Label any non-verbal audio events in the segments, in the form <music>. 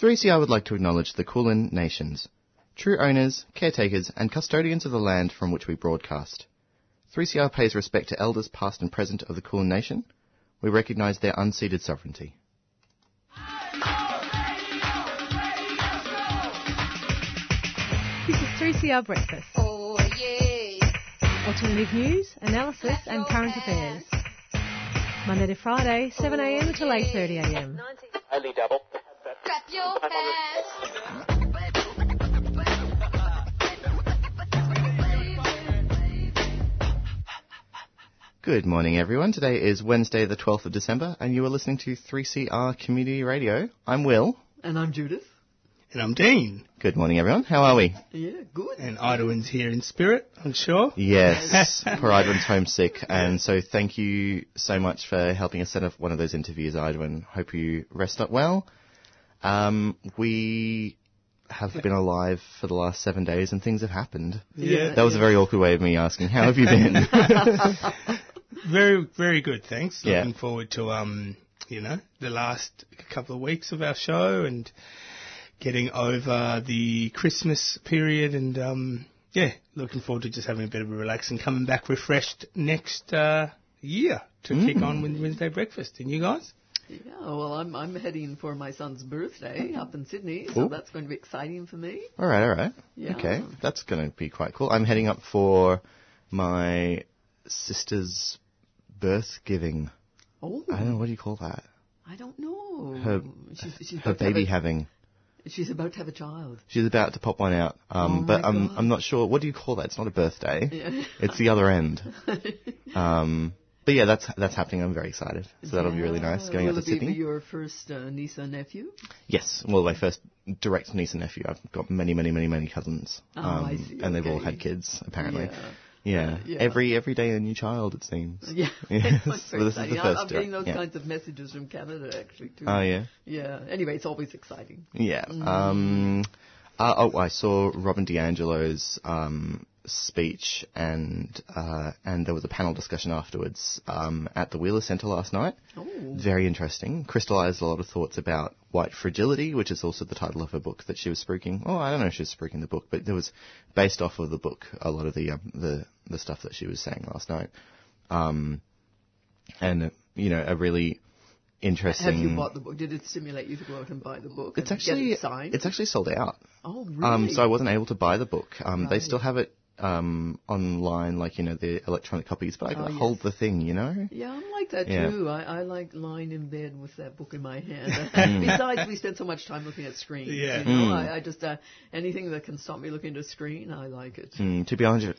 3CR would like to acknowledge the Kulin Nations, true owners, caretakers, and custodians of the land from which we broadcast. 3CR pays respect to elders past and present of the Kulin Nation. We recognise their unceded sovereignty. This is 3CR Breakfast. Oh yeah. Alternative news, analysis and current affairs. Monday to Friday, 7am till 8.30am. Only double. Clap your hands. Good morning, everyone. Today is Wednesday, the 12th of December, and you are listening to 3CR Community Radio. I'm Will. And I'm Judith. And I'm Dean. Good morning, everyone. How are we? Yeah, good. And Idwin's here in spirit, I'm sure. Yes, <laughs> poor Idwin's homesick, and so thank you so much for helping us set up one of those interviews, Idwin. Hope you rest up well. Um, we have been alive for the last seven days, and things have happened. Yeah. That was a very awkward way of me asking, how have you been? <laughs> Very, very good, thanks. Yeah. Looking forward to, um, you know, the last couple of weeks of our show and getting over the Christmas period and, um, yeah, looking forward to just having a bit of a relax and coming back refreshed next, uh, year to kick on with Wednesday breakfast. And you guys? Yeah, well, I'm I'm heading for my son's birthday up in Sydney, so Ooh. that's going to be exciting for me. all right, all right. Yeah. Okay, that's going to be quite cool. I'm heading up for my sister's birth giving. Oh, I don't know, what do you call that? I don't know. Her- she's, she's Her about to have baby a- having. She's about to have a child. She's about to pop one out, um, Oh but I'm God. I'm not sure. What do you call that? It's not a birthday. Yeah. It's the other end. <laughs> Um, but yeah, that's that's happening. I'm very excited. So that'll be really nice. Going Will out to Sydney. your first uh, niece and nephew? Yes. Well, my first direct niece and nephew. I've got many, many, many, many cousins. Oh, um. And they've all had kids, apparently. Yeah. Yeah. Yeah. Every every day a new child, it seems. <laughs> Yeah, <laughs> Yes. Very this is the exciting. I'm- first I'm getting those yeah. kinds of messages from Canada actually too. Oh yeah. Yeah. Anyway, it's always exciting. Yeah. Mm. Um, uh, oh, I saw Robin DiAngelo's um, speech, and uh, and there was a panel discussion afterwards um, at the Wheeler Centre last night. Oh. Very interesting. Crystallised a lot of thoughts about white fragility, which is also the title of her book that she was spruiking. Oh, I don't know if she was spruiking the book, but there was based off of the book a lot of the um, the the stuff that she was saying last night. Um, and you know, a really interesting. Have you bought the book? Did it stimulate you to go out and buy the book? It's actually it signed. it's actually sold out. oh really? Um, so I wasn't able to buy the book. Um, They still have it um, online, like you know the electronic copies, but I Oh, hold yes. the thing, you know. Yeah, I'm like that Yeah. too. I, I like lying in bed with that book in my hand. <laughs> <laughs> Besides, we spend so much time looking at screens. Yeah. You know, Mm. I, I just uh, anything that can stop me looking at a screen, I like it. Mm, to be 100%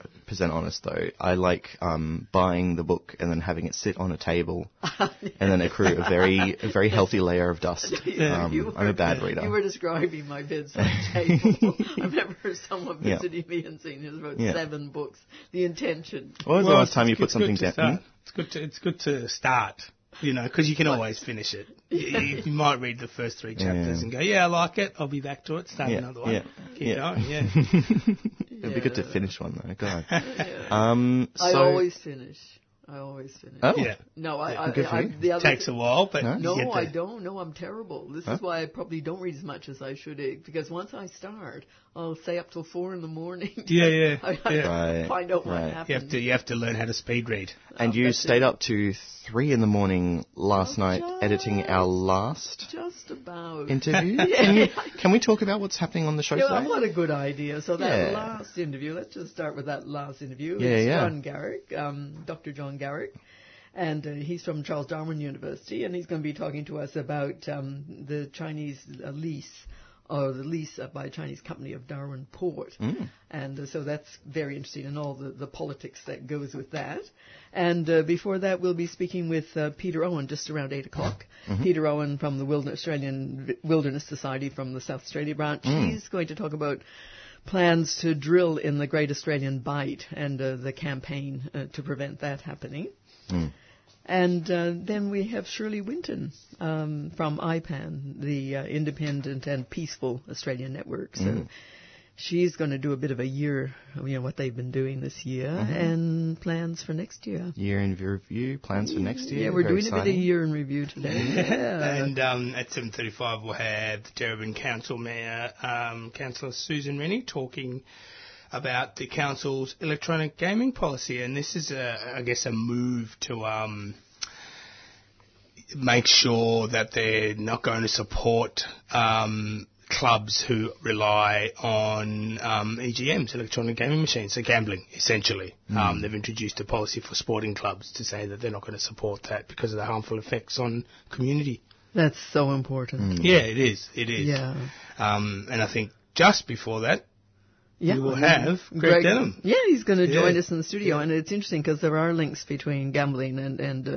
honest, though, I like um, buying the book and then having it sit on a table <laughs> and then accrue a very a very healthy layer of dust. Um, You I'm a bad reader. You were describing my bedside table. I remember someone Yeah. visiting me and saying there's about Yeah. seven books. The intention. When was the last time you put something down? Start. It's good to it's good to start, you know, because you can always finish it. <laughs> You, you- you might read the first three chapters Yeah. and go, yeah, I like it. I'll be back to it. Start Yeah, another one. yeah, Keep yeah. going. Yeah. <laughs> It'd be good to finish one though. God. <laughs> Um, so, I always finish. I always finish. Oh. yeah. No, I. I, Good for I, you. the other Takes a while, but No? you No, get I don't. No, I'm terrible. This Huh? is why I probably don't read as much as I should eh, because once I start, I'll stay up till four in the morning. <laughs> Yeah, yeah, I, <laughs> I yeah. Right, find out what right. You have to you have to learn how to speed read. And you stayed it. up to three in the morning last Oh, night editing our last Just about. interview. <laughs> Can, you, can we talk about what's happening on the show Yeah, today? what a good idea. So that Yeah. last interview, let's just start with that last interview. Yeah, it's yeah. John Garrick, um, Dr. John Garrick. And uh, he's from Charles Darwin University, and he's going to be talking to us about um, the Chinese uh, lease, or the lease uh, by a Chinese company of Darwin Port. Mm. And uh, so that's very interesting, and all the, the politics that goes with that. And uh, before that, we'll be speaking with uh, Peter Owen just around 8 o'clock. Mm-hmm. Peter Owen from the Wilderness, Australian Wilderness Society from the South Australia branch. Mm. He's going to talk about plans to drill in the Great Australian Bight and uh, the campaign uh, to prevent that happening. Mm. And uh, then we have Shirley Winton um, from IPAN, the uh, Independent and Peaceful Australian Network. So Mm. she's going to do a bit of a year, you know, what they've been doing this year and plans for next year. Year in review, plans for next year. Yeah, we're Very doing a bit of exciting. year in review today. <laughs> Yeah. And um, at 7.35 we'll have the Darebin Council Mayor, um, Councillor Susan Rennie, talking about the council's electronic gaming policy. And this is, a, I guess, a move to um, make sure that they're not going to support um, clubs who rely on um, EGMs, electronic gaming machines, so gambling, essentially. Um, they've introduced a policy for sporting clubs to say that they're not going to support that because of the harmful effects on community. That's so important. Yeah, it is. It is. Yeah. Um, and I think just before that, Yeah. we will have Greg, Denham. Yeah, he's going to join Yeah. us in the studio, and it's interesting because there are links between gambling and and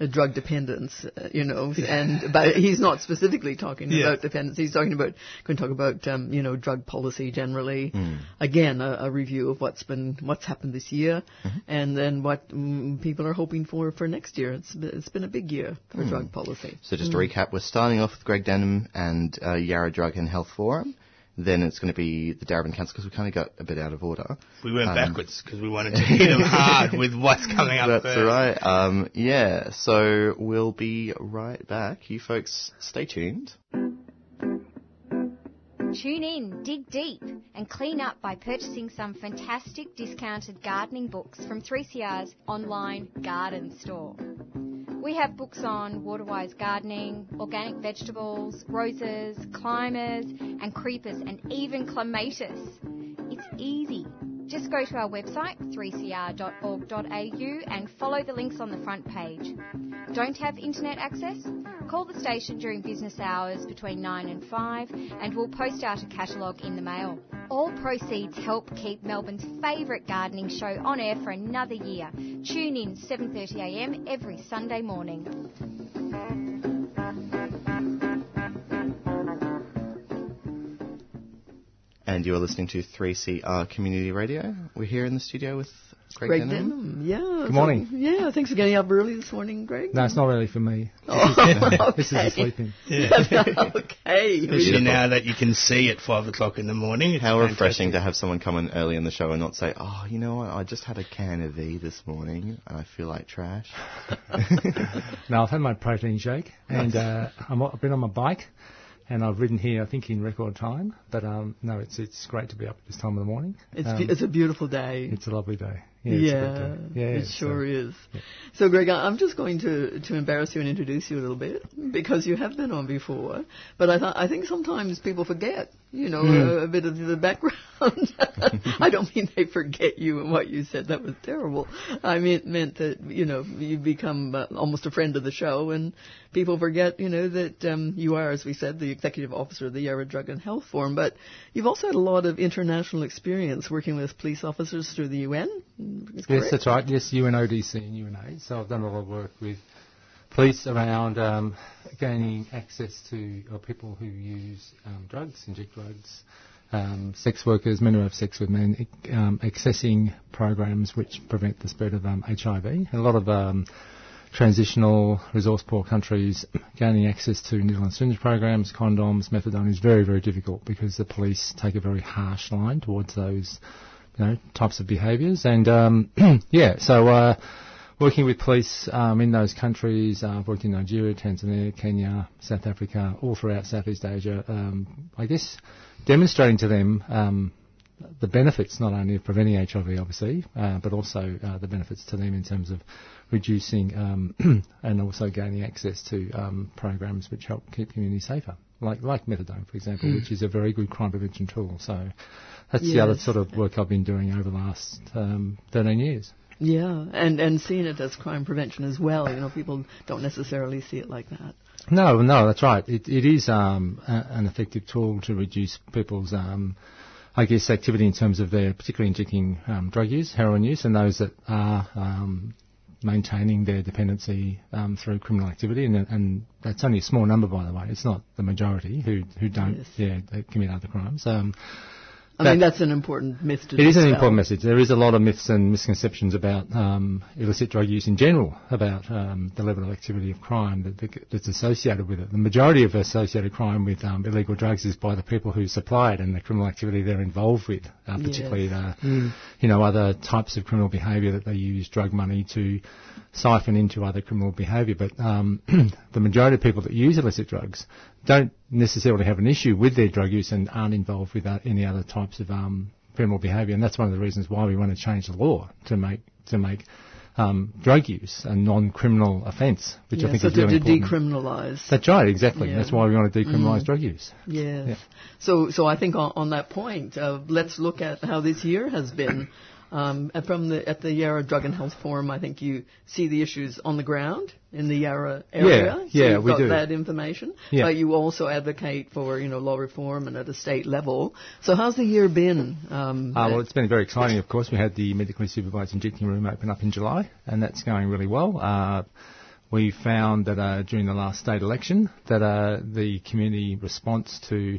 uh, drug dependence, uh, you know. And but he's not specifically talking Yeah. about dependence. He's talking about going to talk about um, you know drug policy generally. Again, a, a review of what's been what's happened this year, and then what mm, people are hoping for for next year. It's been, it's been a big year for drug policy. So just to recap, we're starting off with Greg Denham and uh, Yarra Drug and Health Forum. Then it's going to be the Darebin Council because we kind of got a bit out of order. We went Um, backwards because we wanted to hit them hard with what's coming up That's first. right. Um, yeah, so we'll be right back. You folks, stay tuned. Tune in, dig deep, and clean up by purchasing some fantastic discounted gardening books from 3CR's online garden store. We have books on water-wise gardening, organic vegetables, roses, climbers, and creepers, and even clematis. It's easy. Go to our website, 3cr.org.au, and follow the links on the front page. Don't have internet access? Call the station during business hours between 9 and 5 and we'll post out a catalogue in the mail. All proceeds help keep Melbourne's favourite gardening show on air for another year. Tune in 7.30am every Sunday morning. And you are listening to 3CR Community Radio. We're here in the studio with Greg, Greg Denham. Denham, yeah. Good morning. So, yeah, thanks for getting up early this morning, Greg. No, it's not early for me. <laughs> Oh, <laughs> This is okay. a sleeping. <laughs> okay. Especially now that you can see at 5 o'clock in the morning. How fantastic. refreshing to have someone come in early in the show and not say, oh, you know what, I just had a can of V this morning and I feel like trash. No, I've had my protein shake and uh, I'm, I've been on my bike and I've ridden here, I think, in record time. But um, no, it's it's great to be up at this time of the morning. It's, Um, it's a beautiful day. it's a lovely day. Yeah, Yeah, it's a good day. Yeah, it so- sure is. So, Greg, I'm just going to, to embarrass you and introduce you a little bit because you have been on before. But I th- I think sometimes people forget, you know, Hmm. a, a bit of the background. <laughs> I don't mean they forget you and what you said. That was terrible. I mean, it meant that you know you become uh, almost a friend of the show, and people forget, you know, that um, you are, as we said, the executive officer of the Yarra Drug and Health Forum. But you've also had a lot of international experience working with police officers through the UN. Yes, correct? that's right. Yes, UNODC and UNA. So I've done a lot of work with police around um, gaining access to uh, people who use um, drugs, inject drugs, um, sex workers, men who have sex with men, um, accessing programs which prevent the spread of um, HIV. A lot of um, transitional, resource poor countries <clears throat> gaining access to needle and syringe programs, condoms, methadone is very, very difficult because the police take a very harsh line towards those you know, types of behaviours. And um, <clears throat> yeah, so uh, working with police um, in those countries, uh, I've worked in Nigeria, Tanzania, Kenya, South Africa, all throughout Southeast Asia. Um, I guess demonstrating to them um, the benefits not only of preventing HIV, obviously, uh, but also uh, the benefits to them in terms of reducing um, <clears throat> and also gaining access to um, programs which help keep communities safer, like like methadone, for example, which is a very good crime prevention tool. So that's the other sort of work I've been doing over the last um, 13 years. Yeah, and and seeing it as crime prevention as well. You know, people don't necessarily see it like that. No, no, that's right. It, it is um, a, an effective tool to reduce people's, um, I guess, activity in terms of their particularly injecting um, drug use, heroin use, and those that are um, maintaining their dependency um, through criminal activity. And, and that's only a small number, by the way. It's not the majority who who don't, Yes. yeah, commit other crimes. Um, I That- mean, that's an important myth to It is an important message. There is a lot of myths and misconceptions about um, illicit drug use in general, about um, the level of activity of crime that, that, that's associated with it. The majority of associated crime with um, illegal drugs is by the people who supply it and the criminal activity they're involved with, uh, particularly the, you know, other types of criminal behaviour that they use drug money to siphon into other criminal behaviour. But um, <clears throat> the majority of people that use illicit drugs don't necessarily have an issue with their drug use and aren't involved with uh, any other types of um, criminal behaviour, and that's one of the reasons why we want to change the law to make to make um, drug use a non-criminal offence, which I Yeah, think so is to, really to important. decriminalise. That's right, exactly. Yeah. That's why we want to decriminalise drug use. Yes. Yeah. So, so I think on, on that point, uh, let's look at how this year has been. Um, and from the at the Yarra Drug and Health Forum, I think you see the issues on the ground in the Yarra area. so yeah, you've we got do. that information. Yeah. But you also advocate for you know law reform and at a state level. So how's the year been? Um, Uh, well, it's been very exciting, of course. We had the medically supervised injecting room open up in July, and that's going really well. Uh, we found that uh, during the last state election that uh, the community response to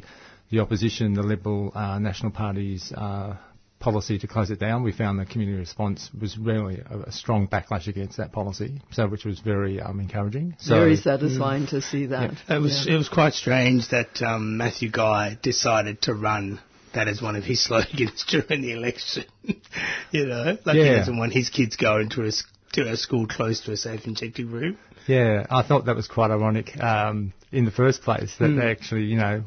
the opposition, the Liberal uh, National Party's uh, policy to close it down, we found the community response was really a, a strong backlash against that policy, so which was very um, encouraging. So, very satisfying to see that. It was Yeah. it was quite strange that um, Matthew Guy decided to run that as one of his <laughs> slogans during the election. <laughs> you know, like he doesn't want his kids going to a s- to a school close to a safe injecting room. Yeah, I thought that was quite ironic um, in the first place that they actually, you know,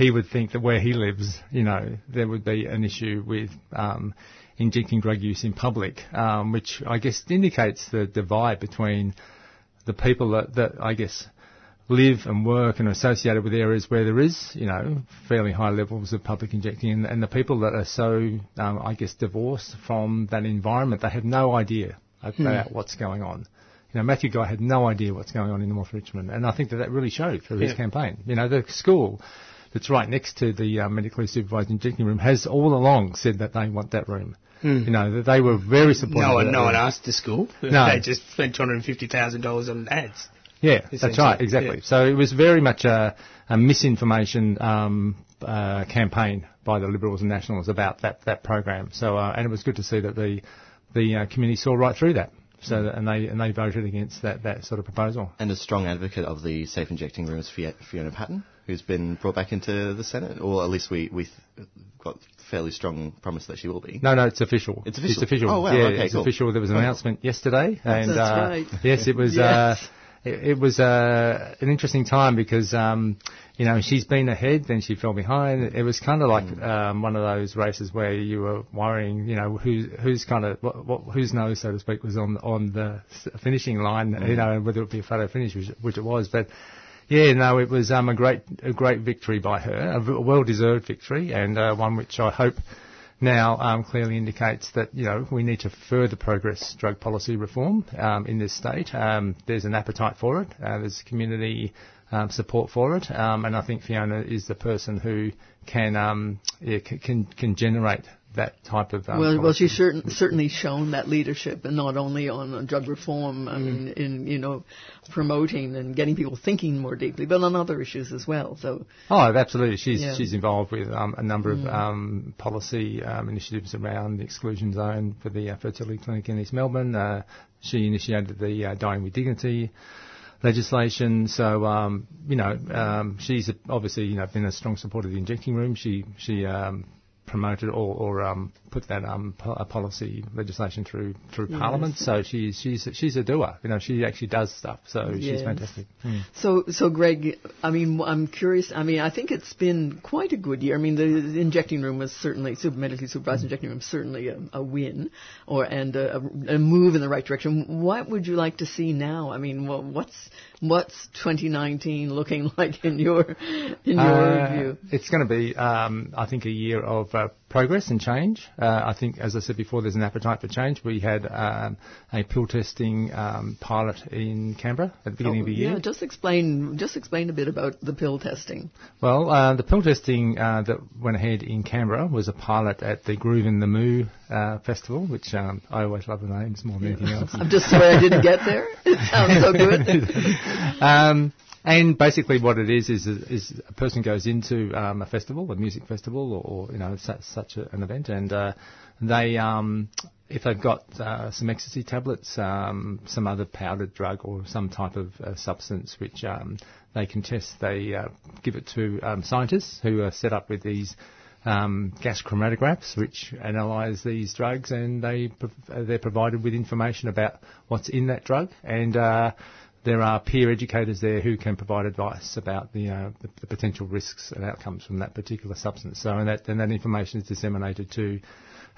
he would think that where he lives, you know, there would be an issue with um, injecting drug use in public, um, which I guess indicates the divide between the people that, that I guess live and work and are associated with areas where there is, you know, fairly high levels of public injecting, and, and the people that are so, um, I guess, divorced from that environment, they have no idea about what's going on. You know, Matthew Guy had no idea what's going on in North Richmond, and I think that that really showed through his campaign. You know, the school that's right next to the uh, medically supervised injecting room has all along said that they want that room. You know, that they were very supportive. No one, no one asked the school. <laughs> No. They just spent two hundred and fifty thousand dollars on ads. Yeah, that's right, exactly. Yeah. So it was very much a, a misinformation um, uh, campaign by the Liberals and Nationals about that, that program. So uh, and it was good to see that the the uh, community saw right through that. So that, and they and they voted against that, that sort of proposal. And a strong advocate of the safe injecting room is Fiona Patten, who's been brought back into the Senate, or at least we we got fairly strong promise that she will be. No, no, it's official. It's official? It's official. Oh, wow, yeah, okay, it's cool. official. There was an announcement yesterday, and That's uh, right. yes, it was. <laughs> Yes. Uh, it, it was uh, an interesting time because um, you know she's been ahead, then she fell behind. It was kind of like Mm. um, one of those races where you were worrying, you know, who who's kind of what, what, whose nose, so to speak, was on on the finishing line. Mm. You know, whether it would be a photo finish, which, which it was, but. Yeah, no, it was um, a great, a great victory by her, a well-deserved victory, and uh, one which I hope now um, clearly indicates that you know we need to further progress drug policy reform um, in this state. Um, there's an appetite for it. Uh, there's community um, support for it, um, and I think Fiona is the person who can um, yeah, c- can can generate that type of. Um, Well, well, she's certain, certainly shown that leadership, and not only on uh, drug reform, I mean, in you know, promoting and getting people thinking more deeply, but on other issues as well. So, Oh, absolutely. She's Yeah. she's involved with um, a number of um, policy um, initiatives around the exclusion zone for the uh, fertility clinic in East Melbourne. Uh, she initiated the uh, Dying with Dignity legislation. So um, you know, um, she's obviously you know been a strong supporter of the injecting room. She she um, promoted or, or um, put that um, po- uh, policy legislation through through Parliament. So she's she's she's a doer. You know, she actually does stuff. So she's Yes. fantastic. so, so Greg, I mean, I'm curious. I mean, I think it's been quite a good year. I mean, the, the injecting room was certainly, super, medically supervised injecting room, certainly a, a win, or and a, a move in the right direction. What would you like to see now? I mean, wha- what's what's 2019 looking <laughs> like in your in your Uh, view? It's going to be, um, I think, a year of uh, progress and change. Uh, I think, as I said before, there's an appetite for change. We had um, a pill testing um, pilot in Canberra at the beginning of the year. Oh, Yeah, just explain just explain a bit about the pill testing. Well, uh, the pill testing uh, that went ahead in Canberra was a pilot at the Groovin the Moo uh, festival, which um, I always love the names more than anything else. <laughs> I'm just sorry I didn't get there. <laughs> It sounds so good. <laughs> And basically, what it is is is a person goes into um, a festival, a music festival, or, or you know such, such a, an event, and uh, they um, if they've got uh, some ecstasy tablets, um, some other powdered drug, or some type of uh, substance which um, they can test, they uh, give it to um, scientists who are set up with these um, gas chromatographs, which analyse these drugs, and they they're provided with information about what's in that drug, and uh, there are peer educators there who can provide advice about the, uh, the, the potential risks and outcomes from that particular substance. So, and that, and that information is disseminated to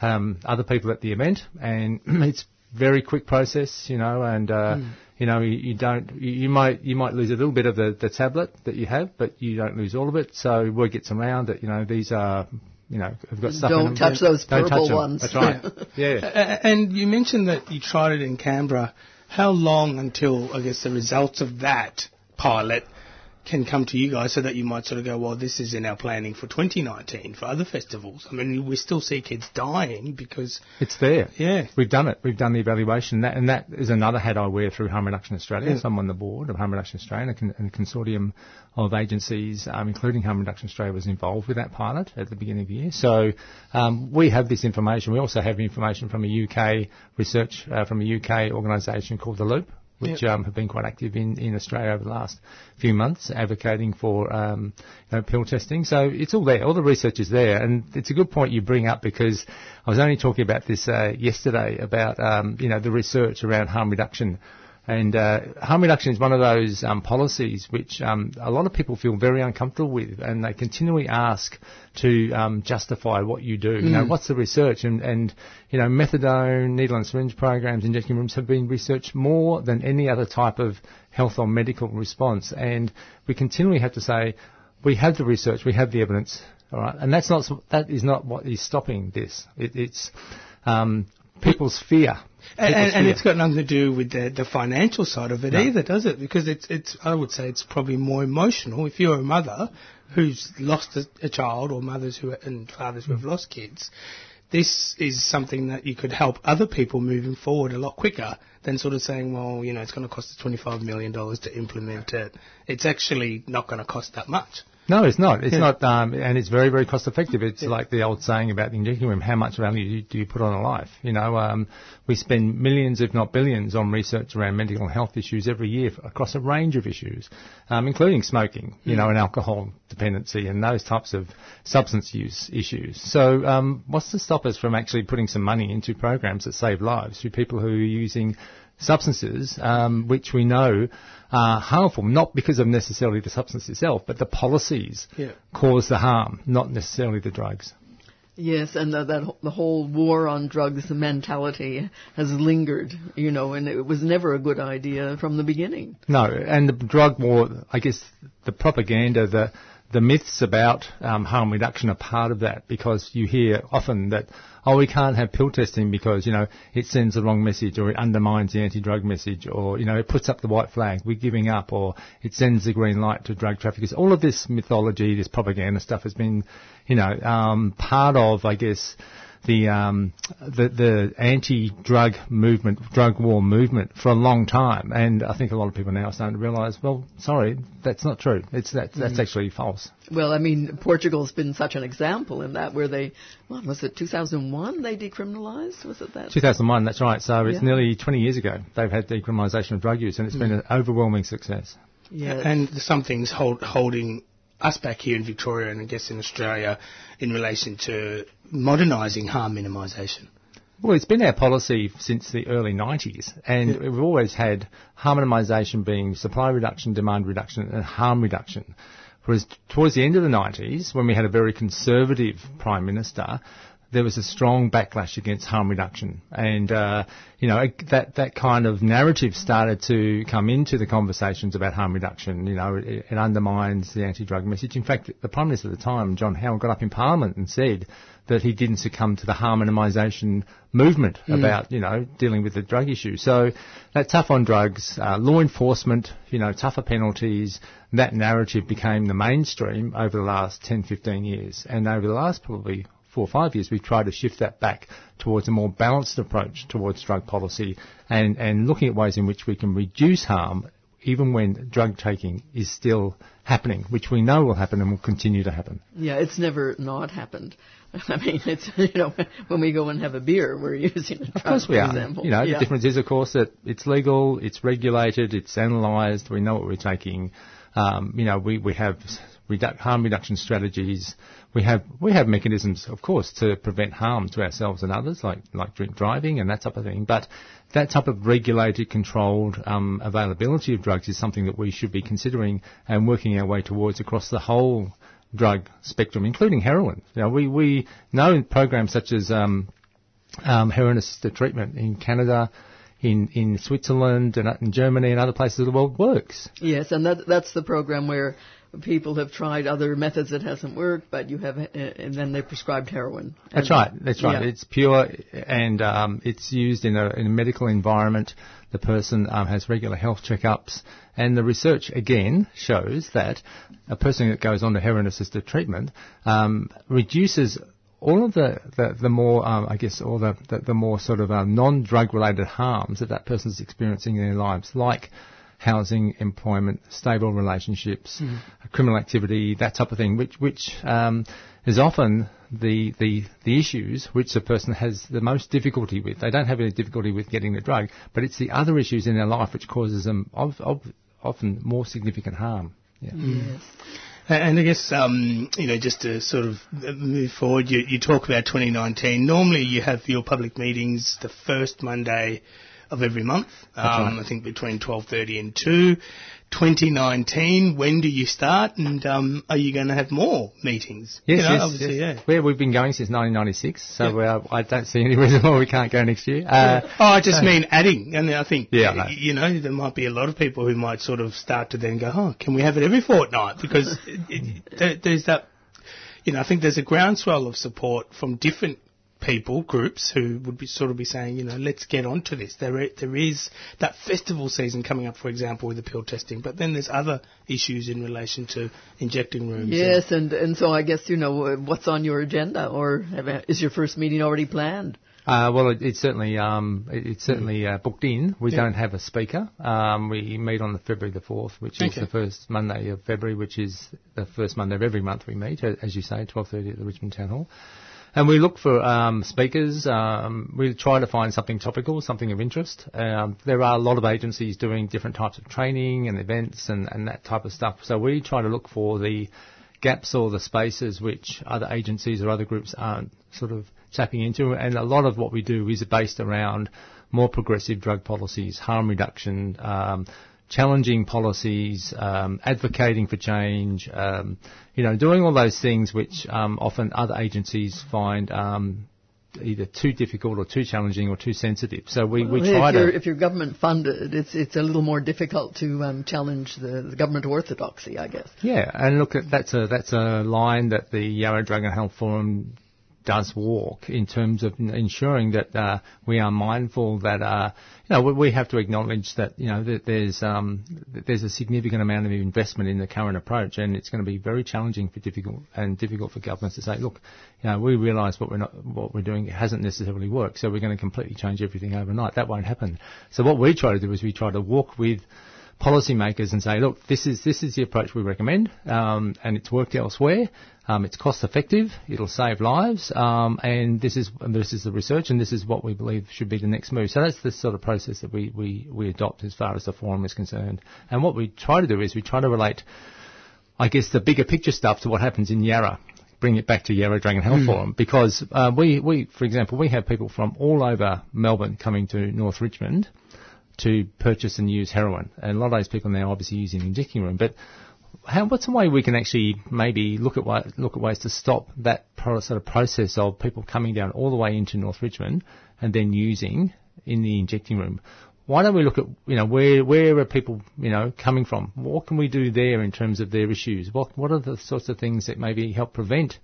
um, other people at the event, and <clears throat> it's very quick process, you know, and uh, you know you, you don't you, you might you might lose a little bit of the, the tablet that you have, but you don't lose all of it. So word gets around that you know these are you know have got stuff in Don't touch those Don't purple touch ones. That's right. <laughs> yeah. A- And you mentioned that you tried it in Canberra. How long until, I guess, the results of that pilot can come to you guys so that you might sort of go, well, this is in our planning for 2019 for other festivals? I mean, we still see kids dying because, It's there. yeah. We've done it. We've done the evaluation. That, and that is another hat I wear through Harm Reduction Australia. So I'm on the board of Harm Reduction Australia, and a, con- and a consortium of agencies, um, including Harm Reduction Australia, was involved with that pilot at the beginning of the year. So um, we have this information. We also have information from a UK research, uh, from a UK organisation called The Loop, which um, have been quite active in, in Australia over the last few months, advocating for um, you know, pill testing. So it's all there. All the research is there, and it's a good point you bring up because I was only talking about this uh, yesterday about um, you know the research around harm reduction. And uh, harm reduction is one of those um, policies which um, a lot of people feel very uncomfortable with, and they continually ask to um, justify what you do. You know, what's the research? And, and you know, methadone, needle and syringe programs, injection rooms have been researched more than any other type of health or medical response. And we continually have to say, we have the research, we have the evidence, all right. And that's not that is not what is stopping this. It, it's um, people's fear. And, and, and it's got nothing to do with the, the financial side of it No. either, does it? Because it's, it's, I would say it's probably more emotional. If you're a mother who's lost a, a child or mothers who, and fathers who have lost kids, this is something that you could help other people moving forward a lot quicker than sort of saying, well, you know, it's going to cost us $25 million to implement it. It's actually not going to cost that much. No, it's not. It's Yeah. not, um, and it's very, very cost effective. It's like the old saying about the injecting room: how much value do you, do you put on a life? You know, um, we spend millions, if not billions, on research around mental health issues every year f- across a range of issues, um, including smoking, you know, and alcohol dependency and those types of substance use issues. So, um, what's to stop us from actually putting some money into programs that save lives through people who are using substances um, which we know are harmful, not because of necessarily the substance itself, but the policies Yeah. cause the harm, not necessarily the drugs. Yes, and the, that the whole war on drugs mentality has lingered, you know, and it was never a good idea from the beginning. No, and the drug war, I guess the propaganda, the the myths about um, harm reduction are part of that because you hear often that, oh, we can't have pill testing because, you know, it sends the wrong message or it undermines the anti-drug message or, you know, it puts up the white flag, we're giving up or it sends the green light to drug traffickers. All of this mythology, this propaganda stuff has been, you know, um, part of, I guess, the um, the, the anti-drug movement, drug war movement for a long time, and I think a lot of people now are starting to realise, well, sorry, that's not true. It's that that's actually false. Well, I mean, Portugal's been such an example in that, where they, what was it, 2001 they decriminalized? Was it that? 2001, that's right. So it's Yeah. nearly 20 years ago they've had decriminalisation of drug use, and it's been an overwhelming success. Yes. And something's hold, holding us back here in Victoria and I guess in Australia in relation to modernising harm minimisation. Well, it's been our policy since the early 90s, and we've always had harm minimisation being supply reduction, demand reduction, and harm reduction. Whereas towards the end of the 90s, when we had a very conservative Prime Minister, there was a strong backlash against harm reduction, and uh, you know that that kind of narrative started to come into the conversations about harm reduction. You know, it, it undermines the anti-drug message. In fact, the Prime Minister at the time, John Howard, got up in Parliament and said that he didn't succumb to the harm minimisation movement about you know dealing with the drug issue. So that tough on drugs, uh, law enforcement, you know, tougher penalties. That narrative became the mainstream over the last 10, 15 years, and over the last probably four or five years, we've tried to shift that back towards a more balanced approach towards drug policy and, and looking at ways in which we can reduce harm even when drug taking is still happening, which we know will happen and will continue to happen. Yeah, it's never not happened. <laughs> I mean, it's <laughs> you know when we go and have a beer, we're <laughs> using a drug, Of course we are. example. You know, yeah. the difference is, of course, that it's legal, it's regulated, it's analysed. We know what we're taking. Um, you know, we we have harm reduction strategies. We have we have mechanisms, of course, to prevent harm to ourselves and others, like like drink driving and that type of thing. But that type of regulated, controlled um, availability of drugs is something that we should be considering and working our way towards across the whole drug spectrum, including heroin. Know, we we know programs such as um, um, heroin assisted treatment in Canada, in, in Switzerland, and in Germany and other places of the world works. Yes, and that that's the program where people have tried other methods that hasn't worked, but you have, uh, and then they prescribed heroin. That's right. That's right. yeah. It's pure and um, it's used in a, in a medical environment. The person um, has regular health checkups, and the research again shows that a person that goes on to heroin-assisted treatment um, reduces all of the, the, the more, um, I guess, all the, the, the more sort of um, non-drug related harms that that person's experiencing in their lives, like housing, employment, stable relationships, criminal activity, that type of thing, which which um, is often the, the the issues which the person has the most difficulty with. They don't have any difficulty with getting the drug, but it's the other issues in their life which causes them of, of, often more significant harm. Yeah. And I guess, um, you know, just to sort of move forward, you, you talk about 2019. Normally you have your public meetings the first Monday of every month. Um, I think between 12.30 and 2. 2019, when do you start and um, are you going to have more meetings? Yes, You know, yes, obviously, yes. yeah. Where we've been going since 1996, so uh, I don't see any <laughs> reason why we can't go next year. Uh, Oh, I just mean adding, and I think Yeah, you know there might be a lot of people who might sort of start to then go, oh, can we have it every fortnight? Because it, it, there, there's that, you know, I think there's a groundswell of support from different people, groups who would be sort of be saying, you know, let's get onto this. There, there is that festival season coming up, for example, with the pill testing, but then there's other issues in relation to injecting rooms. Yes, and and so I guess you know what's on your agenda, or is your first meeting already planned? Uh, well, it, it's certainly um, it- it's certainly uh, booked in. We don't have a speaker. Um, we meet on the February the fourth, which is the first Monday of February, which is the first Monday of every month we meet, as you say, twelve thirty at the Richmond Town Hall. And we look for um, speakers. Um, we try to find something topical, something of interest. Um, there are a lot of agencies doing different types of training and events and, and that type of stuff. So we try to look for the gaps or the spaces which other agencies or other groups aren't sort of tapping into. And a lot of what we do is based around more progressive drug policies, harm reduction, um, challenging policies, um, advocating for change, um, you know, doing all those things which um, often other agencies find um, either too difficult or too challenging or too sensitive. So we, we Well, try if you're, to. if you're government funded, it's it's a little more difficult to um, challenge the, the government orthodoxy, I guess. Yeah, and look, at- that's a that's a line that the Yarra Drug and Health Forum does walk in terms of ensuring that uh, we are mindful that uh, you know we, have to acknowledge that you know that there's um, that there's a significant amount of investment in the current approach, and it's going to be very challenging for difficult and difficult for governments to say, look, you know, we realise what we're not what we're doing hasn't necessarily worked, so we're going to completely change everything overnight. That won't happen. So what we try to do is we try to walk with policymakers and say, look, this is this is the approach we recommend, um, and it's worked elsewhere. Um, it's cost effective. It'll save lives, um, and this is this is the research, and this is what we believe should be the next move. So that's the sort of process that we, we, we adopt as far as the forum is concerned. And what we try to do is we try to relate, I guess, the bigger picture stuff to what happens in Yarra. Bring it back to Yarra Drug and Health Forum because uh, we, we, for example, we have people from all over Melbourne coming to North Richmond to purchase and use heroin. And a lot of those people now obviously using the injecting room. But how, what's a way we can actually maybe look at look at ways to stop that pro- sort of process of people coming down all the way into North Richmond and then using in the injecting room? Why don't we look at you know where where are people you know coming from? What can we do there in terms of their issues? What what are the sorts of things that maybe help prevent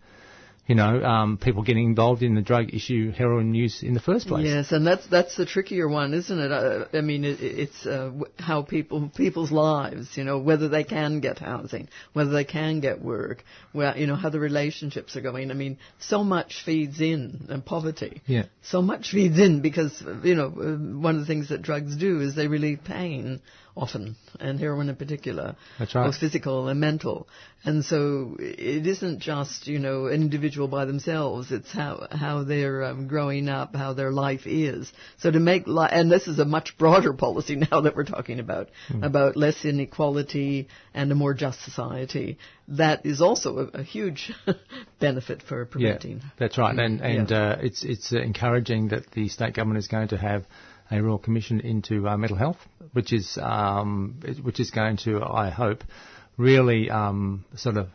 you know, um, people getting involved in the drug issue, heroin use in the first place. Yes, and that's that's the trickier one, isn't it? Uh, I mean, it, it's uh, w- how people people's lives, you know, whether they can get housing, whether they can get work, well, you know, how the relationships are going. I mean, so much feeds in and poverty. Yeah. So much feeds in because you know uh, one of the things that drugs do is they relieve pain often, and heroin in particular, That's right. both physical and mental. And so it isn't just you know an individual by themselves. It's how how they're um, growing up, how their life is. So to make li- and this is a much broader <laughs> policy now that we're talking about about less inequality and a more just society. That is also a, a huge <laughs> benefit for preventing. Yeah, that's right. And and Yeah. uh, it's it's encouraging that the state government is going to have a royal commission into uh, mental health, which is um, which is going to, I hope, really um, sort of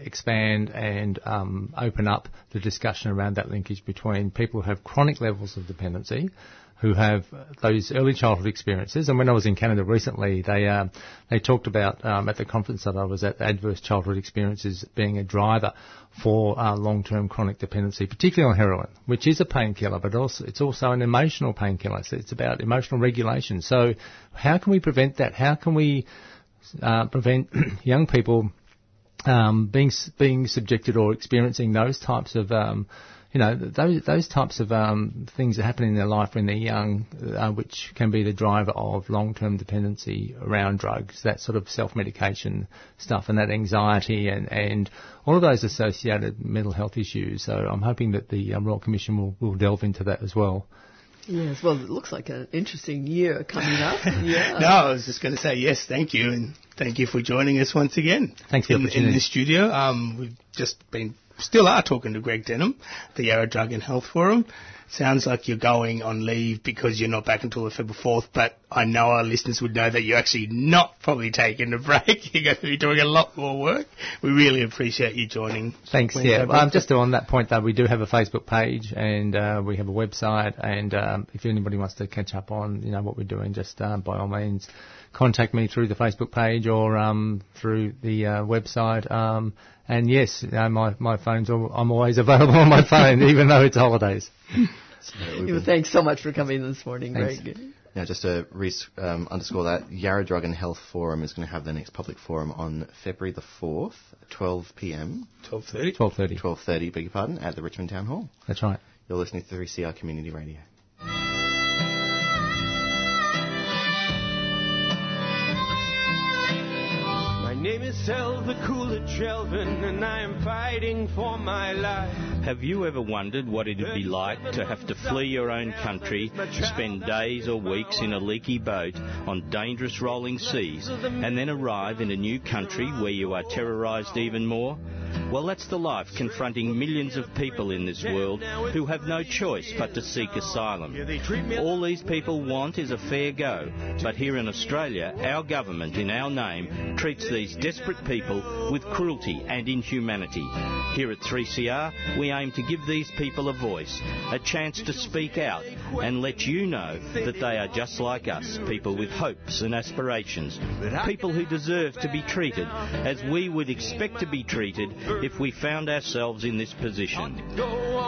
expand and um, open up the discussion around that linkage between people who have chronic levels of dependency, who have those early childhood experiences. And when I was in Canada recently, they uh, they talked about um, at the conference that I was at, adverse childhood experiences being a driver for uh, long-term chronic dependency, particularly on heroin, which is a painkiller, but also it's also an emotional painkiller. So it's about emotional regulation. So how can we prevent that? How can we uh, prevent <clears throat> young people um, being being subjected or experiencing those types of um, you know those those types of um, things that happen in their life when they're young, uh, which can be the driver of long-term dependency around drugs, that sort of self-medication stuff, and that anxiety and and all of those associated mental health issues. So I'm hoping that the um, Royal Commission will, will delve into that as well. Yes. Well, it looks like an interesting year coming up. <laughs> Yeah. No, I was just going to say yes, thank you, and thank you for joining us once again. Thanks for the in, in the studio. Um, we've just been, still are talking to Greg Denham, the Yarra Drug and Health Forum. Sounds like you're going on leave because you're not back until the February 4th, but I know our listeners would know that you're actually not probably taking a <laughs> break. You're going to be doing a lot more work. We really appreciate you joining. Thanks. Wednesday Yeah. break. Um, just on that point, though, we do have a Facebook page and uh, we have a website. And um, if anybody wants to catch up on, you know, what we're doing, just uh, by all means, contact me through the Facebook page or um, through the uh, website. Um, and yes, you know, my my phone's al- I'm always <laughs> available on my phone, even though it's holidays. <laughs> Well, thanks so much for coming this morning, Thanks. Greg. Now, just to re- um, underscore that, Yarra Drug and Health Forum is going to have their next public forum on February the 4th, 12 p.m., 12.30. Twelve thirty. 12.30, beg your pardon, at the Richmond Town Hall. That's right. You're listening to 3CR Community Radio. My name is Sel the Cooler Jelvin, and I am fighting for my life. Have you ever wondered what it'd be like to have to flee your own country, spend days or weeks in a leaky boat on dangerous rolling seas, and then arrive in a new country where you are terrorised even more? Well, that's the life confronting millions of people in this world who have no choice but to seek asylum. All these people want is a fair go, but here in Australia, our government, in our name, treats these desperate people with cruelty and inhumanity. Here at 3CR, we aim to give these people a voice, a chance to speak out, and let you know that they are just like us, people with hopes and aspirations, people who deserve to be treated as we would expect to be treated if we found ourselves in this position.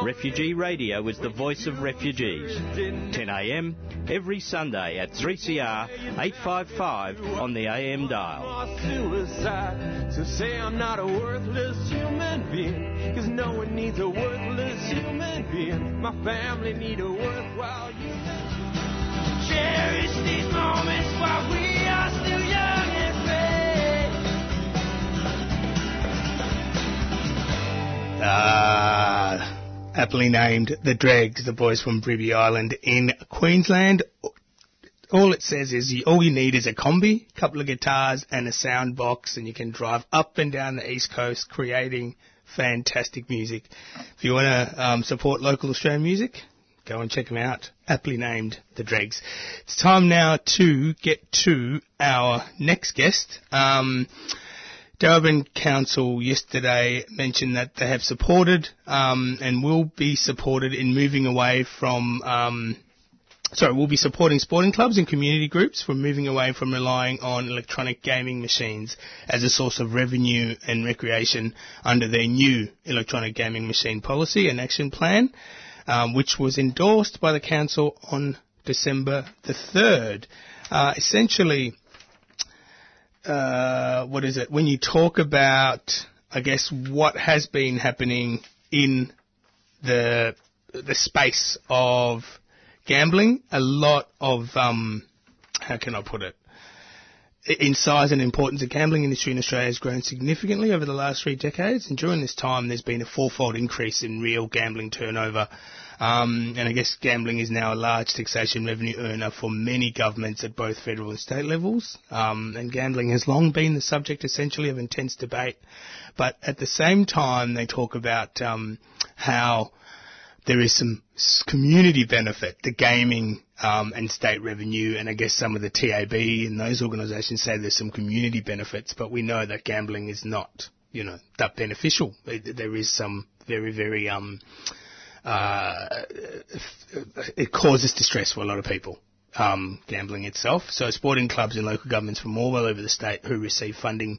Refugee Radio is the voice of refugees. 10am every Sunday at 3CR 855 on the AM dial. Suicide. So say I'm not a worthless human being. Cause no one needs a worthless human being. My family need a worthwhile human being. Cherish these moments while we are still young Uh, aptly named The Dregs, the boys from Bribie Island in Queensland. All it says is you, all you need is a combi, a couple of guitars and a sound box and you can drive up and down the east coast creating fantastic music. If you want to um, support local Australian music, go and check them out. Aptly named The Dregs. It's time now to get to our next guest. Um, Darebin Council yesterday mentioned that they have supported um, and will be supported in moving away from um, sorry, will be supporting sporting clubs and community groups from moving away from relying on electronic gaming machines as a source of revenue and recreation under their new electronic gaming machine policy and action plan, um, which was endorsed by the council on December the 3rd. Uh, essentially, uh, what is it? When you talk about, I guess, what has been happening in the the space of gambling, a lot of um, how can I put it? In size and importance, the gambling industry in Australia has grown significantly over the last three decades, and during this time, there's been a fourfold increase in real gambling turnover. Um, and I guess gambling is now a large taxation revenue earner for many governments at both federal and state levels. Um, and gambling has long been the subject essentially of intense debate. But at the same time, they talk about um, how there is some community benefit, the gaming um, and state revenue, and I guess some of the TAB and those organisations say there's some community benefits, but we know that gambling is not, you know, that beneficial. There is some very, very, um, uh, it causes distress for a lot of people. Um, gambling itself. So sporting clubs and local governments from all over the state who receive funding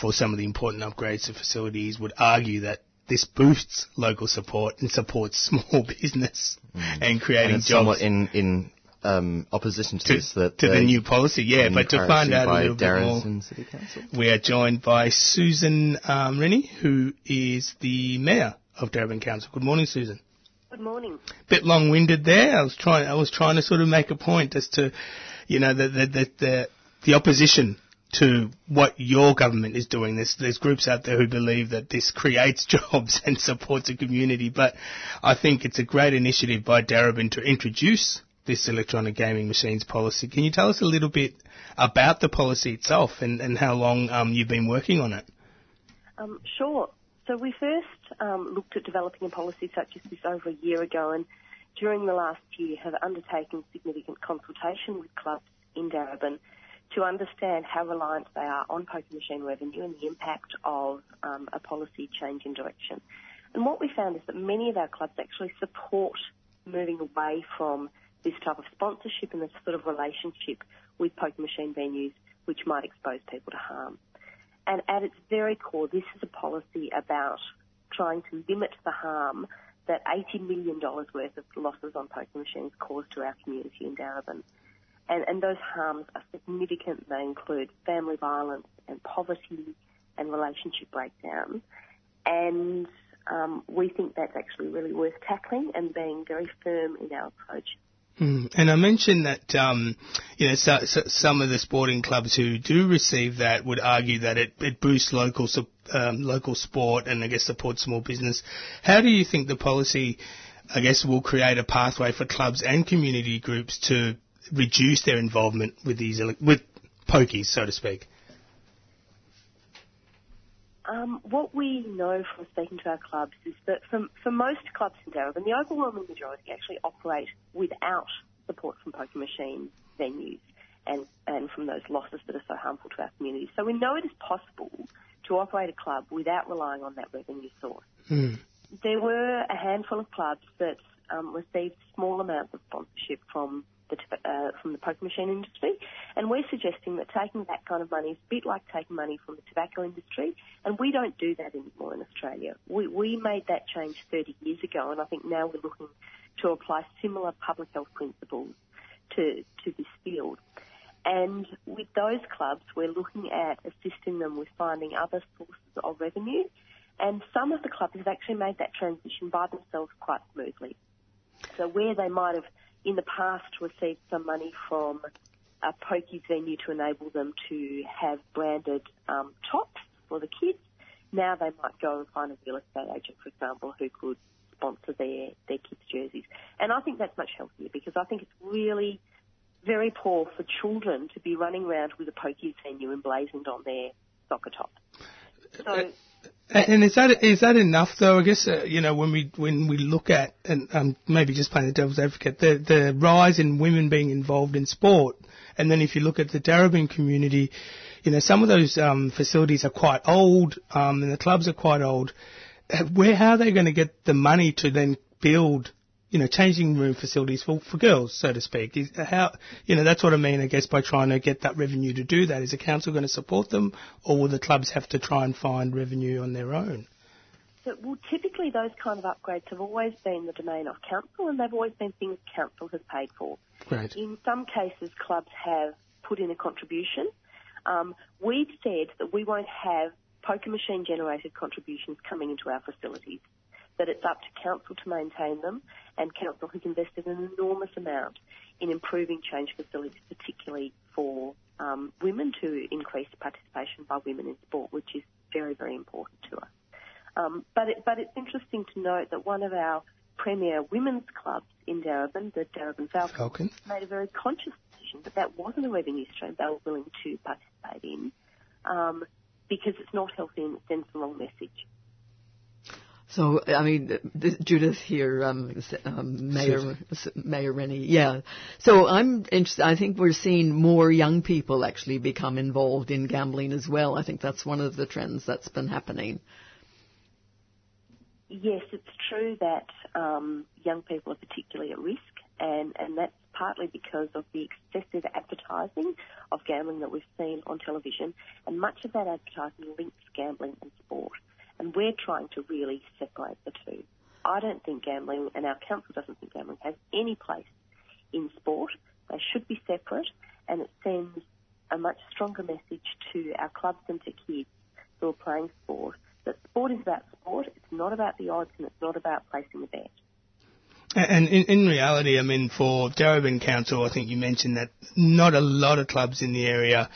for some of the important upgrades to facilities would argue that this boosts local support and supports <laughs> small business and creating and jobs somewhat in in um, opposition to, to, this that to the new policy. Yeah, but to find out a little bit more, Darebin City Council. we are joined by Susan um, Rennie, who is the mayor of Darebin Council. Good morning, Susan. Good morning. Bit long-winded there. I was trying. I was trying to sort of make a point as to, you know, the the the the, the opposition to what your government is doing. There's there's groups out there who believe that this creates <laughs> jobs and supports a community, but I think it's a great initiative by Darebin to introduce this electronic gaming machines policy. Can you tell us a little bit about the policy itself and, and how long um, you've been working on it? Um, sure. So we first um, looked at developing a policy such as this over a year ago, and during the last year have undertaken significant consultation with clubs in Darebin to understand how reliant they are on poker machine revenue and the impact of um, a policy change in direction. And what we found is that many of our clubs actually support moving away from this type of sponsorship and this sort of relationship with poker machine venues which might expose people to harm. And at its very core, this is a policy about trying to limit the harm that $80 million worth of losses on poker machines cause to our community in Darebin. And, and those harms are significant. They include family violence and poverty and relationship breakdown. And um, we think that's actually really worth tackling and being very firm in our approach. Mm. And I mentioned that um, you know so, so some of the sporting clubs who do receive that would argue that it, it boosts local um, local sport and I guess supports small business. How do you think the policy, I guess, will create a pathway for clubs and community groups to reduce their involvement with these with pokies, so to speak? Um, what we know from speaking to our clubs is that for, for most clubs in Darebin, the overwhelming majority actually operate without support from poker machine venues and, and from those losses that are so harmful to our community. So we know it is possible to operate a club without relying on that revenue source. Mm. There were a handful of clubs that um, received small amounts of sponsorship from the uh, from the poker machine industry, and we're suggesting that taking that kind of money is a bit like taking money from the tobacco industry, and we don't do that anymore in Australia. We we made that change 30 years ago, and I think now we're looking to apply similar public health principles to to this field. And with those clubs, we're looking at assisting them with finding other sources of revenue. And some of the clubs have actually made that transition by themselves quite smoothly. So where they might have in the past received some money from a pokies venue to enable them to have branded um, tops for the kids, now they might go and find a real estate agent, for example, who could sponsor their, their kids' jerseys. And I think that's much healthier because I think it's really very poor for children to be running around with a pokies venue emblazoned on their soccer top. So And is that is that enough though? I guess uh, you know when we when we look at and um, maybe just playing the devil's advocate, the the rise in women being involved in sport, and then if you look at the Darebin community, you know some of those um, facilities are quite old, um, and the clubs are quite old. Uh, Where how are they going to get the money to then build you know, changing room facilities for, for girls, so to speak. Is how, you know, that's what I mean, I guess, by trying to get that revenue to do that. Is the council going to support them, or will the clubs have to try and find revenue on their own? So, well, typically those kind of upgrades have always been the domain of council, and they've always been things council has paid for. Great. In some cases, clubs have put in a contribution. Um, we've said that we won't have poker machine generated contributions coming into our facilities, that it's up to council to maintain them, and council has invested an enormous amount in improving change facilities, particularly for um, women to increase participation by women in sport, which is very, very important to us. Um, but, it, but it's interesting to note that one of our premier women's clubs in Darebin, the Darebin Falcons, Falcons. made a very conscious decision that that wasn't a revenue stream they were willing to participate in um, because it's not healthy and it sends the wrong message. So, I mean, th- Judith here, um, um, Mayor, Mayor Rennie, yeah. So I'm interested, I think we're seeing more young people actually become involved in gambling as well. I think that's one of the trends that's been happening. Yes, it's true that um, young people are particularly at risk, and, and that's partly because of the excessive advertising of gambling that we've seen on television, and much of that advertising links gambling and sport. And we're trying to really separate the two. I don't think gambling, and our council doesn't think gambling, has any place in sport. They should be separate, and it sends a much stronger message to our clubs and to kids who are playing sport that sport is about sport, it's not about the odds, and it's not about placing a bet. And in, in reality, I mean, for Darebin Council, I think you mentioned that not a lot of clubs in the area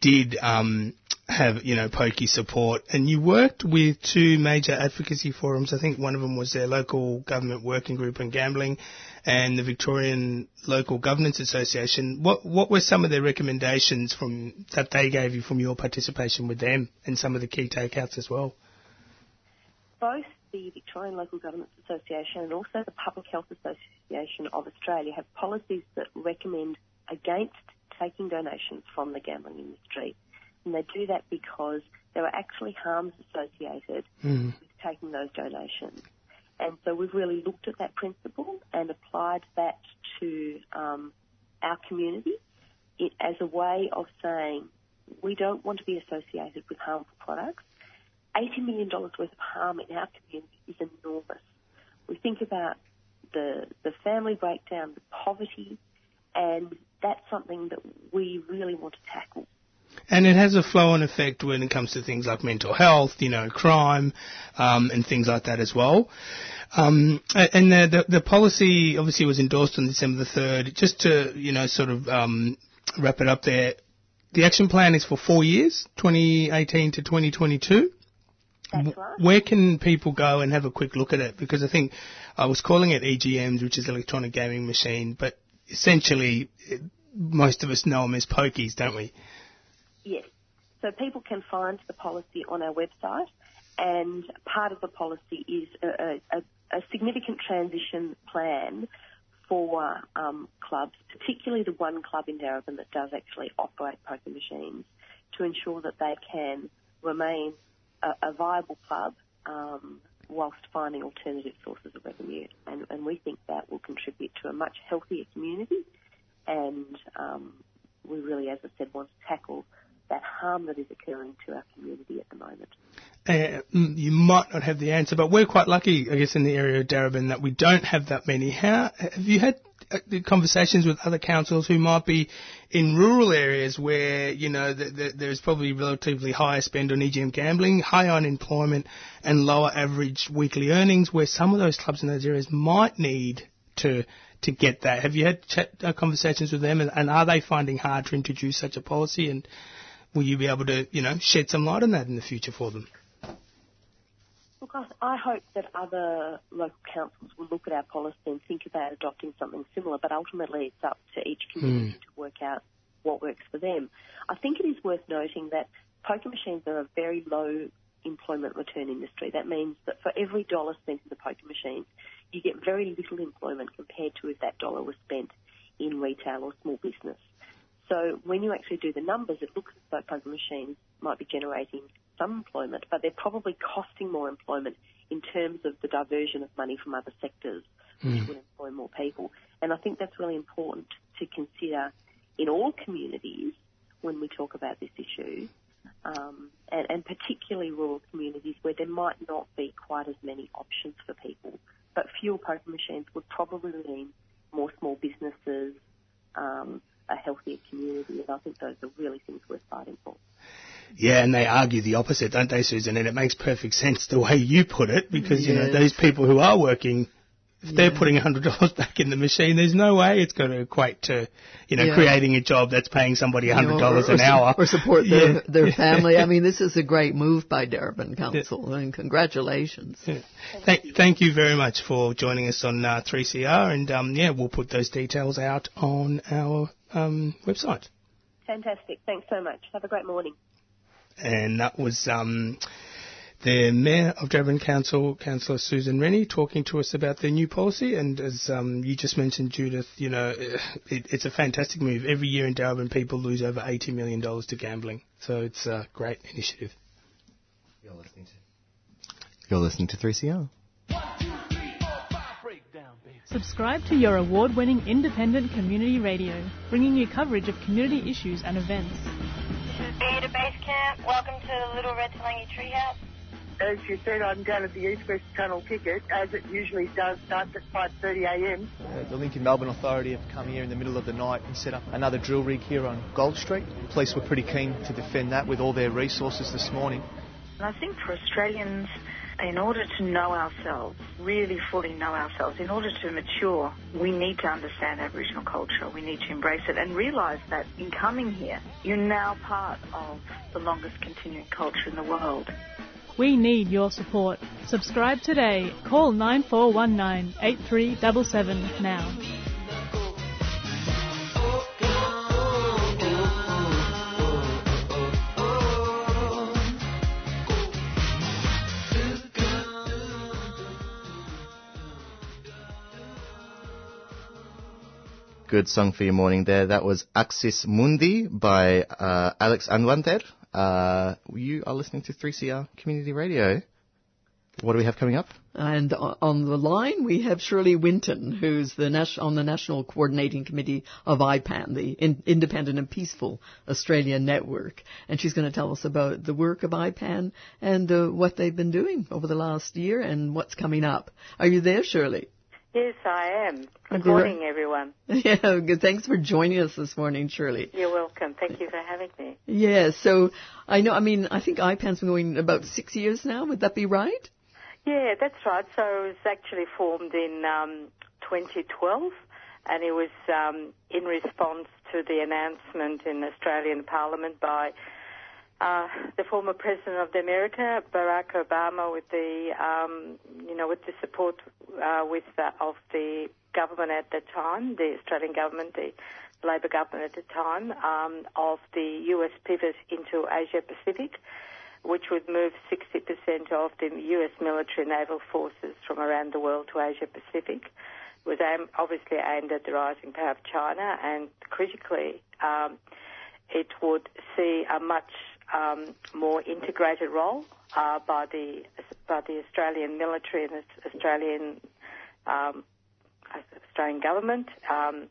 did um, have, you know, pokey support. And you worked with two major advocacy forums. I think one of them was their local government working group on gambling and the Victorian Local Governance Association. What what were some of their recommendations from that they gave you from your participation with them and some of the key takeouts as well? Both the Victorian Local Governance Association and also the Public Health Association of Australia have policies that recommend against taking donations from the gambling industry. And they do that because there are actually harms associated Mm. with taking those donations. And so we've really looked at that principle and applied that to um, our community it, as a way of saying we don't want to be associated with harmful products. $80 million worth of harm in our community is enormous. We think about the, the family breakdown, the poverty, and that's something that we really want to tackle. And it has a flow-on effect when it comes to things like mental health, you know, crime, um, and things like that as well. Um, and the, the, the policy obviously was endorsed on December the 3rd. Just to, you know, sort of um, wrap it up there, the action plan is for four years, 2018 to 2022. That's right. Where can people go and have a quick look at it? Because I think I was calling it EGMs, which is electronic gaming machine, but essentially most of us know them as pokies, don't we? Yes. So people can find the policy on our website, and part of the policy is a, a, a significant transition plan for um, clubs, particularly the one club in Darebin that does actually operate poker machines, to ensure that they can remain a, a viable club um, whilst finding alternative sources of revenue. And, and we think that will contribute to a much healthier community. And um, we really, as I said, want to tackle that harm that is occurring to our community at the moment. Uh, you might not have the answer, but we're quite lucky, I guess, in the area of Darebin that we don't have that many. How have you had conversations with other councils who might be in rural areas where you know th th there's probably relatively higher spend on EGM gambling, high unemployment, and lower average weekly earnings, where some of those clubs in those areas might need to to get that. Have you had uh, conversations with them, and, and are they finding hard to introduce such a policy? And will you be able to, you know, shed some light on that in the future for them? Look, I, I hope that other local councils will look at our policy and think about adopting something similar, but ultimately it's up to each community hmm. to work out what works for them. I think it is worth noting that poker machines are a very low employment return industry. That means that for every dollar spent in the poker machines, you get very little employment compared to if that dollar was spent in retail or small business. So when you actually do the numbers, it looks as though poker machines might be generating some employment, but they're probably costing more employment in terms of the diversion of money from other sectors, which would employ more people. And I think that's really important to consider in all communities when we talk about this issue, um, and, and particularly rural communities where there might not be quite as many options for people. But fewer poker machines would probably mean more small businesses, um, a healthier community, and I think those are really things worth fighting for. Yeah, and they argue the opposite, don't they, Susan? And it makes perfect sense the way you put it, because you know Yes. those people who are working, if they're putting hundred dollars back in the machine, there's no way it's going to equate to, you know, Yeah. creating a job that's paying somebody You know, hundred dollars or- or an su- hour or support their, Yeah. their family. I <laughs> mean, this is a great move by Darebin Council, and congratulations. Thank, thank you very much for joining us on uh, 3CR, and um, yeah, we'll put those details out on our um, website. Fantastic. Thanks so much. Have a great morning. And that was um, the Mayor of Darebin Council, Councillor Susan Rennie, talking to us about their new policy. And as um, you just mentioned, Judith, you know, <sighs> it, it's a fantastic move. Every year in Darebin, people lose over $80 million to gambling. So it's a great initiative. You're listening to. You're listening to 3CR. Subscribe to your award winning independent community radio, bringing you coverage of community issues and events. Beta Base Camp, welcome to the Little Red Talangi Treehouse. As you said, I'm going to the East West Tunnel ticket, as it usually does, starts at 5.30am. Uh, The Linking Melbourne Authority have come here in the middle of the night and set up another drill rig here on Gold Street. Police were pretty keen to defend that with all their resources this morning. And I think for Australians, in order to know ourselves, really fully know ourselves, in order to mature, we need to understand Aboriginal culture. We need to embrace it and realise that in coming here, you're now part of the longest continuing culture in the world. We need your support. Subscribe today. Call 9419 8377 now. Good song for your morning there. That was Axis Mundi by uh, Alex Anwandter. Uh, you are listening to 3CR Community Radio. What do we have coming up? And on the line, we have Shirley Winton, who's the nas- on the National Coordinating Committee of IPAN, the In- Independent and Peaceful Australia Network. And she's going to tell us about the work of IPAN and uh, what they've been doing over the last year and what's coming up. Are you there, Shirley? Yes, I am. Good morning, everyone. <laughs> Yeah, good. Thanks for joining us this morning, Shirley. You're welcome. Thank you for having me. Yeah, so I know, I mean, I think IPAN's been going about six years now. Would that be right? Yeah, that's right. So it was actually formed in um, 2012, and it was um, in response to the announcement in Australian Parliament by uh, the former President of the America, Barack Obama, with the um, you know with the support uh, with uh, of the government at the time, the Australian government, the Labor government at the time, um, of the US pivot into Asia Pacific, which would move 60% of the US military naval forces from around the world to Asia Pacific. Was aim, obviously aimed at the rising power of China, and critically, um, it would see a much um, more integrated role uh, by the by the Australian military and the Australian um, Australian government um,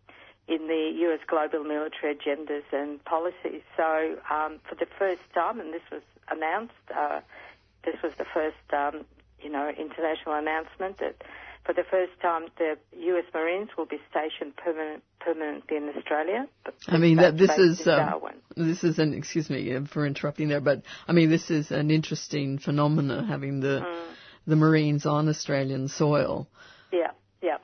in the US global military agendas and policies. So, um, for the first time, and this was announced, uh, this was the first, um, you know, international announcement that for the first time the US Marines will be stationed permanent, permanently in Australia. I mean, that this is um, this is an excuse me uh, for interrupting there, but I mean, this is an interesting phenomenon having the Mm. the Marines on Australian soil. Yeah, yeah.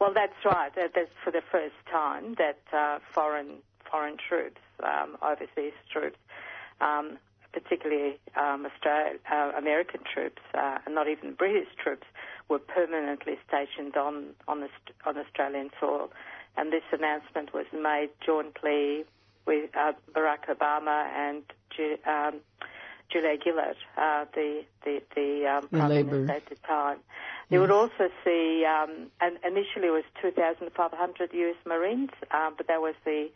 Well, that's right. That, that's for the first time that uh, foreign foreign troops, um, overseas troops, um, particularly um, Australia, uh, American troops, uh, and not even British troops, were permanently stationed on on, on Australian soil. And this announcement was made jointly with uh, Barack Obama and Ju- um, Julia Gillard, uh, the the, the um, The Prime Labor. Minister at the time. You would also see, um, and initially it was 2,500 U.S. Marines, um, but that was the,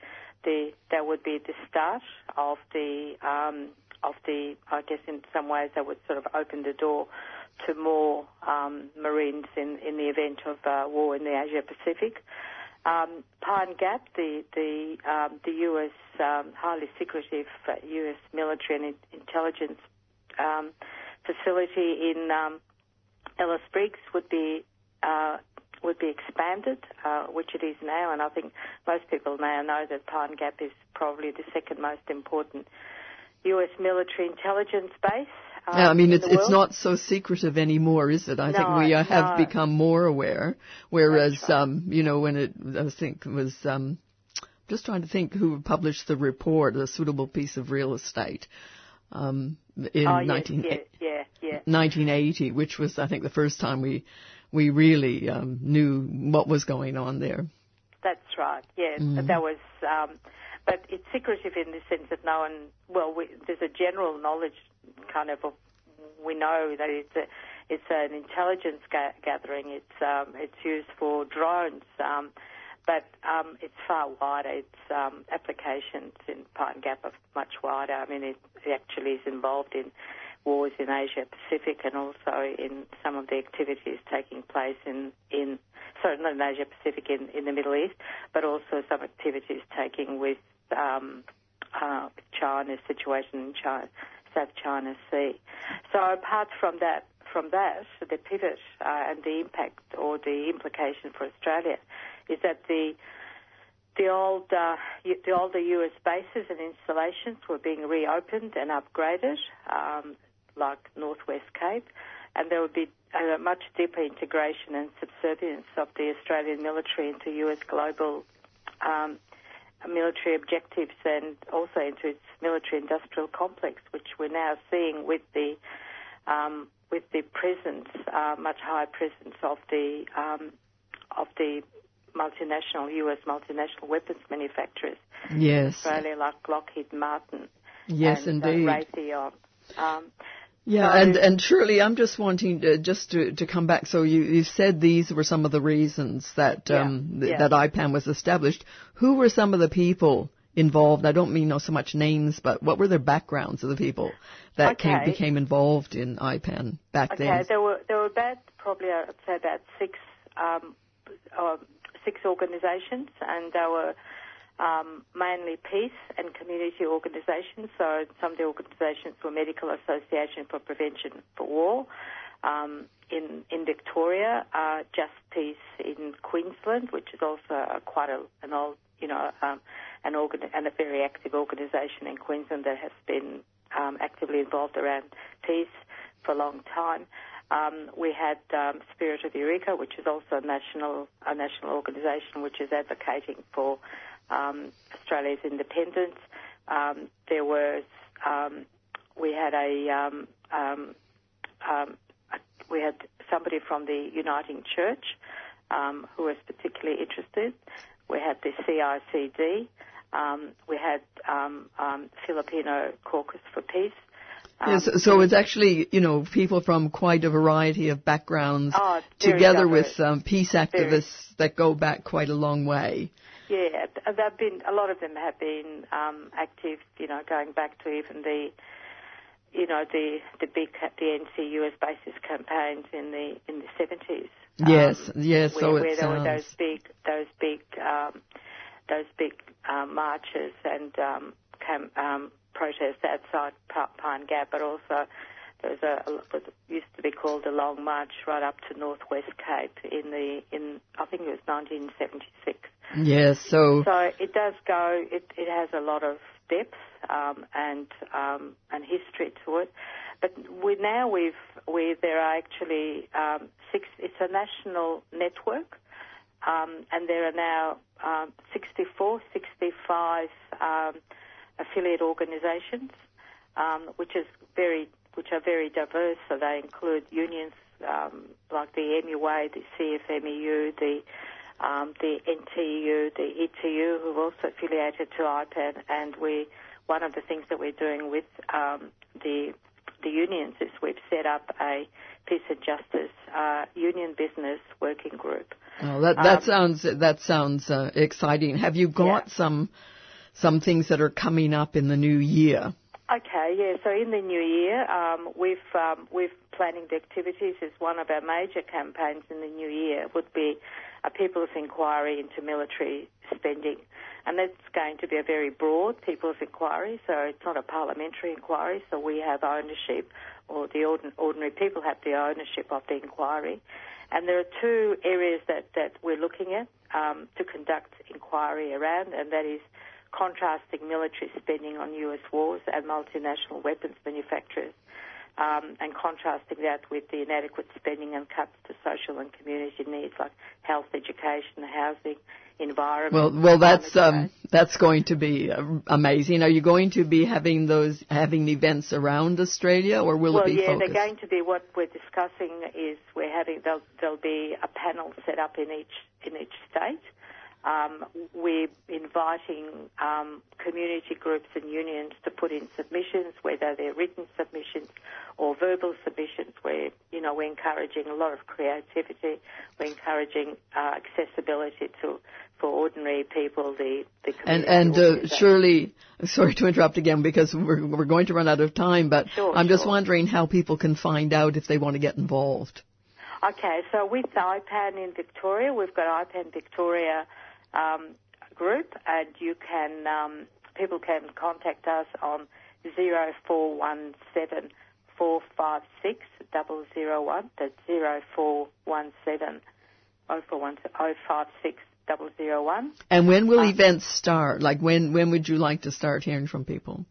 the that would be the start of the um, of the. I guess in some ways that would sort of open the door to more um, Marines in, in the event of uh, war in the Asia Pacific. Um, Pine Gap, the the um, the U.S. Um, highly secretive uh, U.S. military and intelligence um, facility in um, Alice Springs, would be uh, would be expanded, uh, which it is now, and I think most people now know that Pine Gap is probably the second most important U.S. military intelligence base. um, Yeah, I mean, it's it's not so secretive anymore, is it? I think we uh, have no. become more aware. Whereas, um, you know, when it, I think it was, um, just trying to think who published the report, a suitable piece of real estate, um, in oh, yes, 19, yeah, yeah, yeah. 1980, which was, I think, the first time we we really um, knew what was going on there. That's right. Yeah, Mhm. that was. Um, but it's secretive in the sense that no one. Well, we, there's a general knowledge, kind of. of we know that it's a, it's an intelligence ga- gathering. It's um, it's used for drones, um, but um, it's far wider. Its um, applications in Pine Gap are much wider. I mean, it, it actually is involved in wars in Asia Pacific and also in some of the activities taking place in, in sorry, not in Asia Pacific, in, in the Middle East, but also some activities taking with um, uh, China's situation in China, South China Sea. So apart from that, from that, the pivot uh, and the impact or the implication for Australia is that the the old uh, the older US bases and installations were being reopened and upgraded, um, like Northwest Cape, and there would be a much deeper integration and subservience of the Australian military into US global um, military objectives and also into its military industrial complex, which we're now seeing with the um, with the presence, uh, much higher presence of the um, of the multinational US multinational weapons manufacturers Yes. Australia, like Lockheed Martin. Yes, and, indeed. Uh, Raytheon. Um, Yeah, and and Shirley, I'm just wanting to, just to, to come back. So you, you said these were some of the reasons that Yeah, um, th- yeah. that IPAN was established. Who were some of the people involved? I don't mean so much names, but what were their backgrounds of the people that came, became involved in IPAN back Okay, then? Okay, there were there were about probably I'd say about six um, uh, six organisations, and they were um, mainly peace and community organisations. So some of the organisations were Medical Association for Prevention for War. Um, in in Victoria, uh, Just Peace in Queensland, which is also a, quite a, an old, you know, um, an organ and a very active organisation in Queensland that has been um, actively involved around peace for a long time. Um, we had um, Spirit of Eureka, which is also a national a national organisation which is advocating for um, Australia's independence. Um, there was um, we had a um, um, um, we had somebody from the Uniting Church um, who was particularly interested. We had the CICD. Um, we had um, um, Filipino Caucus for Peace. Um, Yes, so it's actually, you know, people from quite a variety of backgrounds Oh, together diverse. with peace activists that go back quite a long way. Yeah, th- they've been. A lot of them have been um, active. You know, going back to even the, you know, the the big the NC US basis campaigns in the in the seventies. Yes, yes, where, so where there were those big those big um, those big um, marches and um, cam, um, protests outside Pine Gap, but also there was a, a what used to be called the Long March right up to Northwest Cape in the in I think it was 1976. Yes, so So it does go. It, it has a lot of depth um, and um, and history to it. But we now we've we there are actually um, six. It's a national network, um, and there are now um, 64, 65 um, affiliate organisations, um, which is very which are very diverse. So they include unions um, like the MUA, the CFMEU, the um, the NTU, the ETU, who are also affiliated to IPAN, and we one of the things that we're doing with um, the the unions is we've set up a peace and justice uh, union business working group. Oh, that that Um, sounds that sounds uh, exciting. Have you got some some things that are coming up in the new year? Okay, yeah. So in the new year, um, we've um, we've planning the activities as one of our major campaigns in the new year would be a people's inquiry into military spending, and that's going to be a very broad people's inquiry. So it's not a parliamentary inquiry. So we have ownership, or the ordin- ordinary people have the ownership of the inquiry. And there are two areas that that we're looking at um, to conduct inquiry around, and that is contrasting military spending on US wars and multinational weapons manufacturers, um, and contrasting that with the inadequate spending and cuts to social and community needs like health, education, housing, environment. Well, well, that's um, that's going to be uh, amazing. Are you going to be having those having events around Australia, or will well, it be yeah, focused? they're going to be. What we're discussing is we're having there'll, there'll be a panel set up in each in each state. Um, we're inviting um, community groups and unions to put in submissions, whether they're written submissions or verbal submissions. Where you know we're encouraging a lot of creativity. We're encouraging uh, accessibility to for ordinary people. The the and and uh, sorry to interrupt again because we're we're going to run out of time. But Sure, I'm just wondering how people can find out if they want to get involved. Okay, so with IPAN in Victoria, we've got IPAN Victoria um, group, and you can um, people can contact us on zero four one seven four five six double zero one. That's zero four one seven oh four one oh five six double zero one. And when will events start? Like when when would you like to start hearing from people?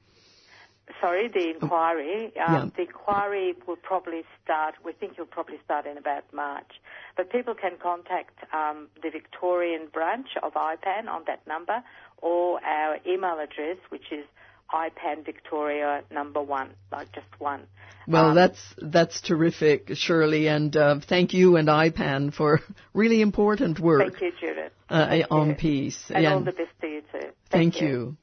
Sorry, the inquiry. Um, Yeah. The inquiry will probably start. We think it'll probably start in about March. But people can contact um, the Victorian branch of IPAN on that number, or our email address, which is IPAN Victoria number one, like just one. Well, Um, that's that's terrific, Shirley, and uh, thank you and IPAN for really important work Thank you, Judith. uh, on peace. And Yeah, all the best to you too. thank you. And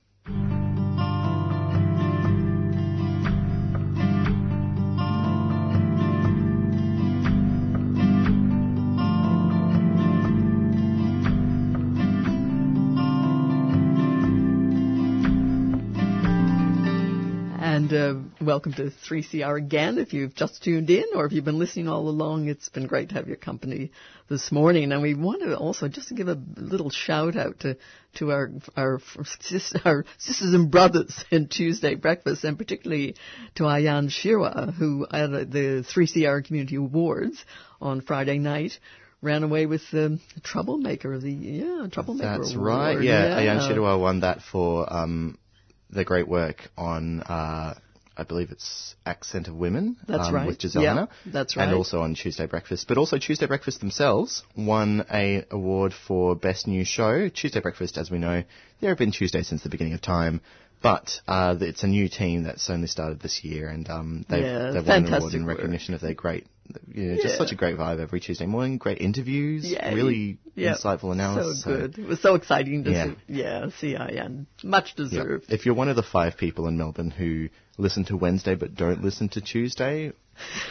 uh, welcome to 3CR again. If you've just tuned in or if you've been listening all along, it's been great to have your company this morning. And we want to also just to give a little shout out to, to our, our, our sisters and brothers in Tuesday breakfast and particularly to Ayan Shira, who at the 3CR Community Awards on Friday night ran away with the troublemaker of the, yeah, troublemaker That's award. right. Yeah, Ayan Shidua won that for um, the great work on, uh, I believe it's Accent of Women. That's um, right. With Giselle Yeah, Hanna. that's right. And also on Tuesday Breakfast. But also Tuesday Breakfast themselves won a award for Best New Show. Tuesday Breakfast, as we know, there have been Tuesdays since the beginning of time. But uh, it's a new team that's only started this year, and um, they've, Yeah, they've won an award in work. recognition of their great, you know, just such a great vibe every Tuesday morning. Great interviews, Yeah, really yeah. insightful analysis. So good. It was so exciting to Yeah. see. Yeah, CIN. Much Yeah. deserved. If you're one of the five people in Melbourne who listen to Wednesday but don't listen to Tuesday,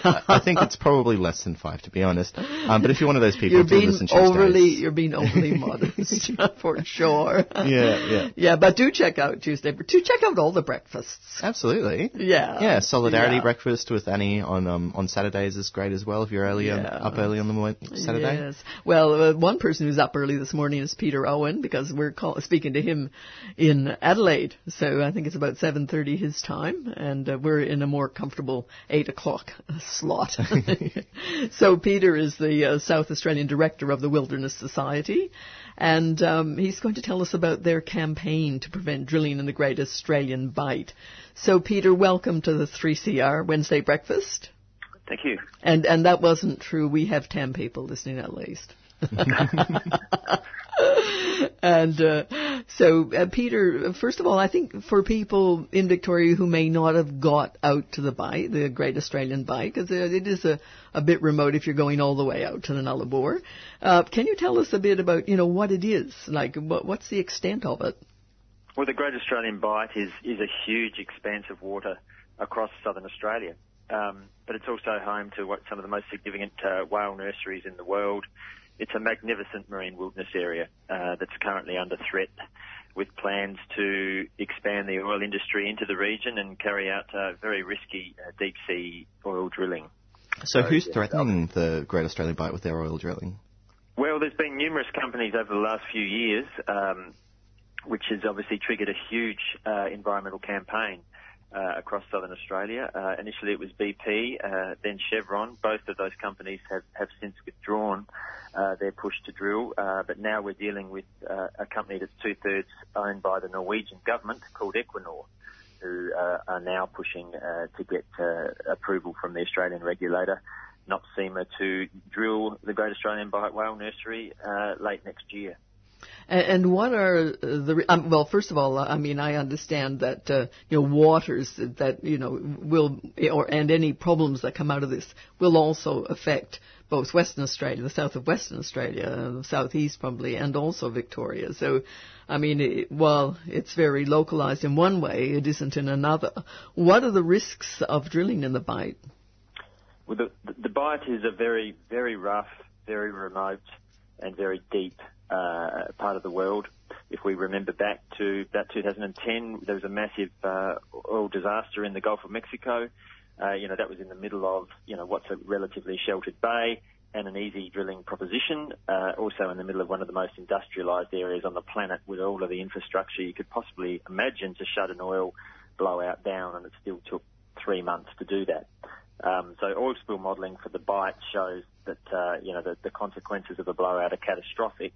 I I think it's probably less than five, to be honest. Um, but if you're one of those people You're being overly, you're being overly <laughs> modest <laughs> for sure. Yeah, yeah. Yeah, but do check out Tuesday. Do check out all the breakfasts. absolutely. Yeah. Yeah, solidarity Yeah. breakfast with Annie on um, on Saturdays is great as well. If you're early Yeah. up early on the mo- Saturday. Yes. Well, uh, one person who's up early this morning is Peter Owen because we're call- speaking to him in Adelaide. So I think it's about 7.30 his time and uh, we're in a more comfortable 8 o'clock <laughs> slot. <laughs> so Peter is the uh, South Australian Director of the Wilderness Society and um, he's going to tell us about their campaign to prevent drilling in the Great Australian Bight. So Peter, welcome to the 3CR Wednesday Breakfast. Thank you. And and that wasn't true. We have ten people listening at least. <laughs> and uh, so, uh, Peter, first of all, I think for people in Victoria who may not have got out to the Bight, the Great Australian Bight, because it is a, a bit remote if you're going all the way out to the Nullarbor, uh, can you tell us a bit about, you know, what it is? Like, what, what's the extent of it? Well, the Great Australian Bight is, is a huge expanse of water across southern Australia. um, but it's also home to what some of the most significant uh, whale nurseries in the world. It's a magnificent marine wilderness area uh, that's currently under threat with plans to expand the oil industry into the region and carry out uh, very risky uh, deep sea oil drilling. So, who's yeah, threatening the Great Australian Bight with their oil drilling? Well, there's been numerous companies over the last few years, um, which has obviously triggered a huge uh, environmental campaign uh, across southern Australia. Uh, initially, it was BP, uh, then Chevron. Both of those companies have, have since withdrawn uh, their push to drill, uh, but now we're dealing with uh, a company that's two thirds owned by the Norwegian government called Equinor. Who are now pushing to get approval from the Australian regulator, NOPSEMA, to drill the Great Australian Bight Whale Nursery late next year. And, what are the um, well? First of all, I mean, I understand that uh, you know waters that you know will or and any problems that come out of this will also affect both Western Australia, the south of Western Australia, the southeast probably, and also Victoria. So, I mean, it, while it's very localized in one way, it isn't in another. What are the risks of drilling in the Bight? Well, the, the, the Bight is a very, very rough, very remote, and very deep uh, part of the world. If we remember back to about 2010, there was a massive uh, oil disaster in the Gulf of Mexico. Uh, you know, that was in the middle of, you know, what's a relatively sheltered bay and an easy drilling proposition. Uh, also in the middle of one of the most industrialised areas on the planet with all of the infrastructure you could possibly imagine to shut an oil blowout down, and it still took three months to do that. Um, so oil spill modelling for the Bight shows that uh, you know the, the consequences of a blowout are catastrophic,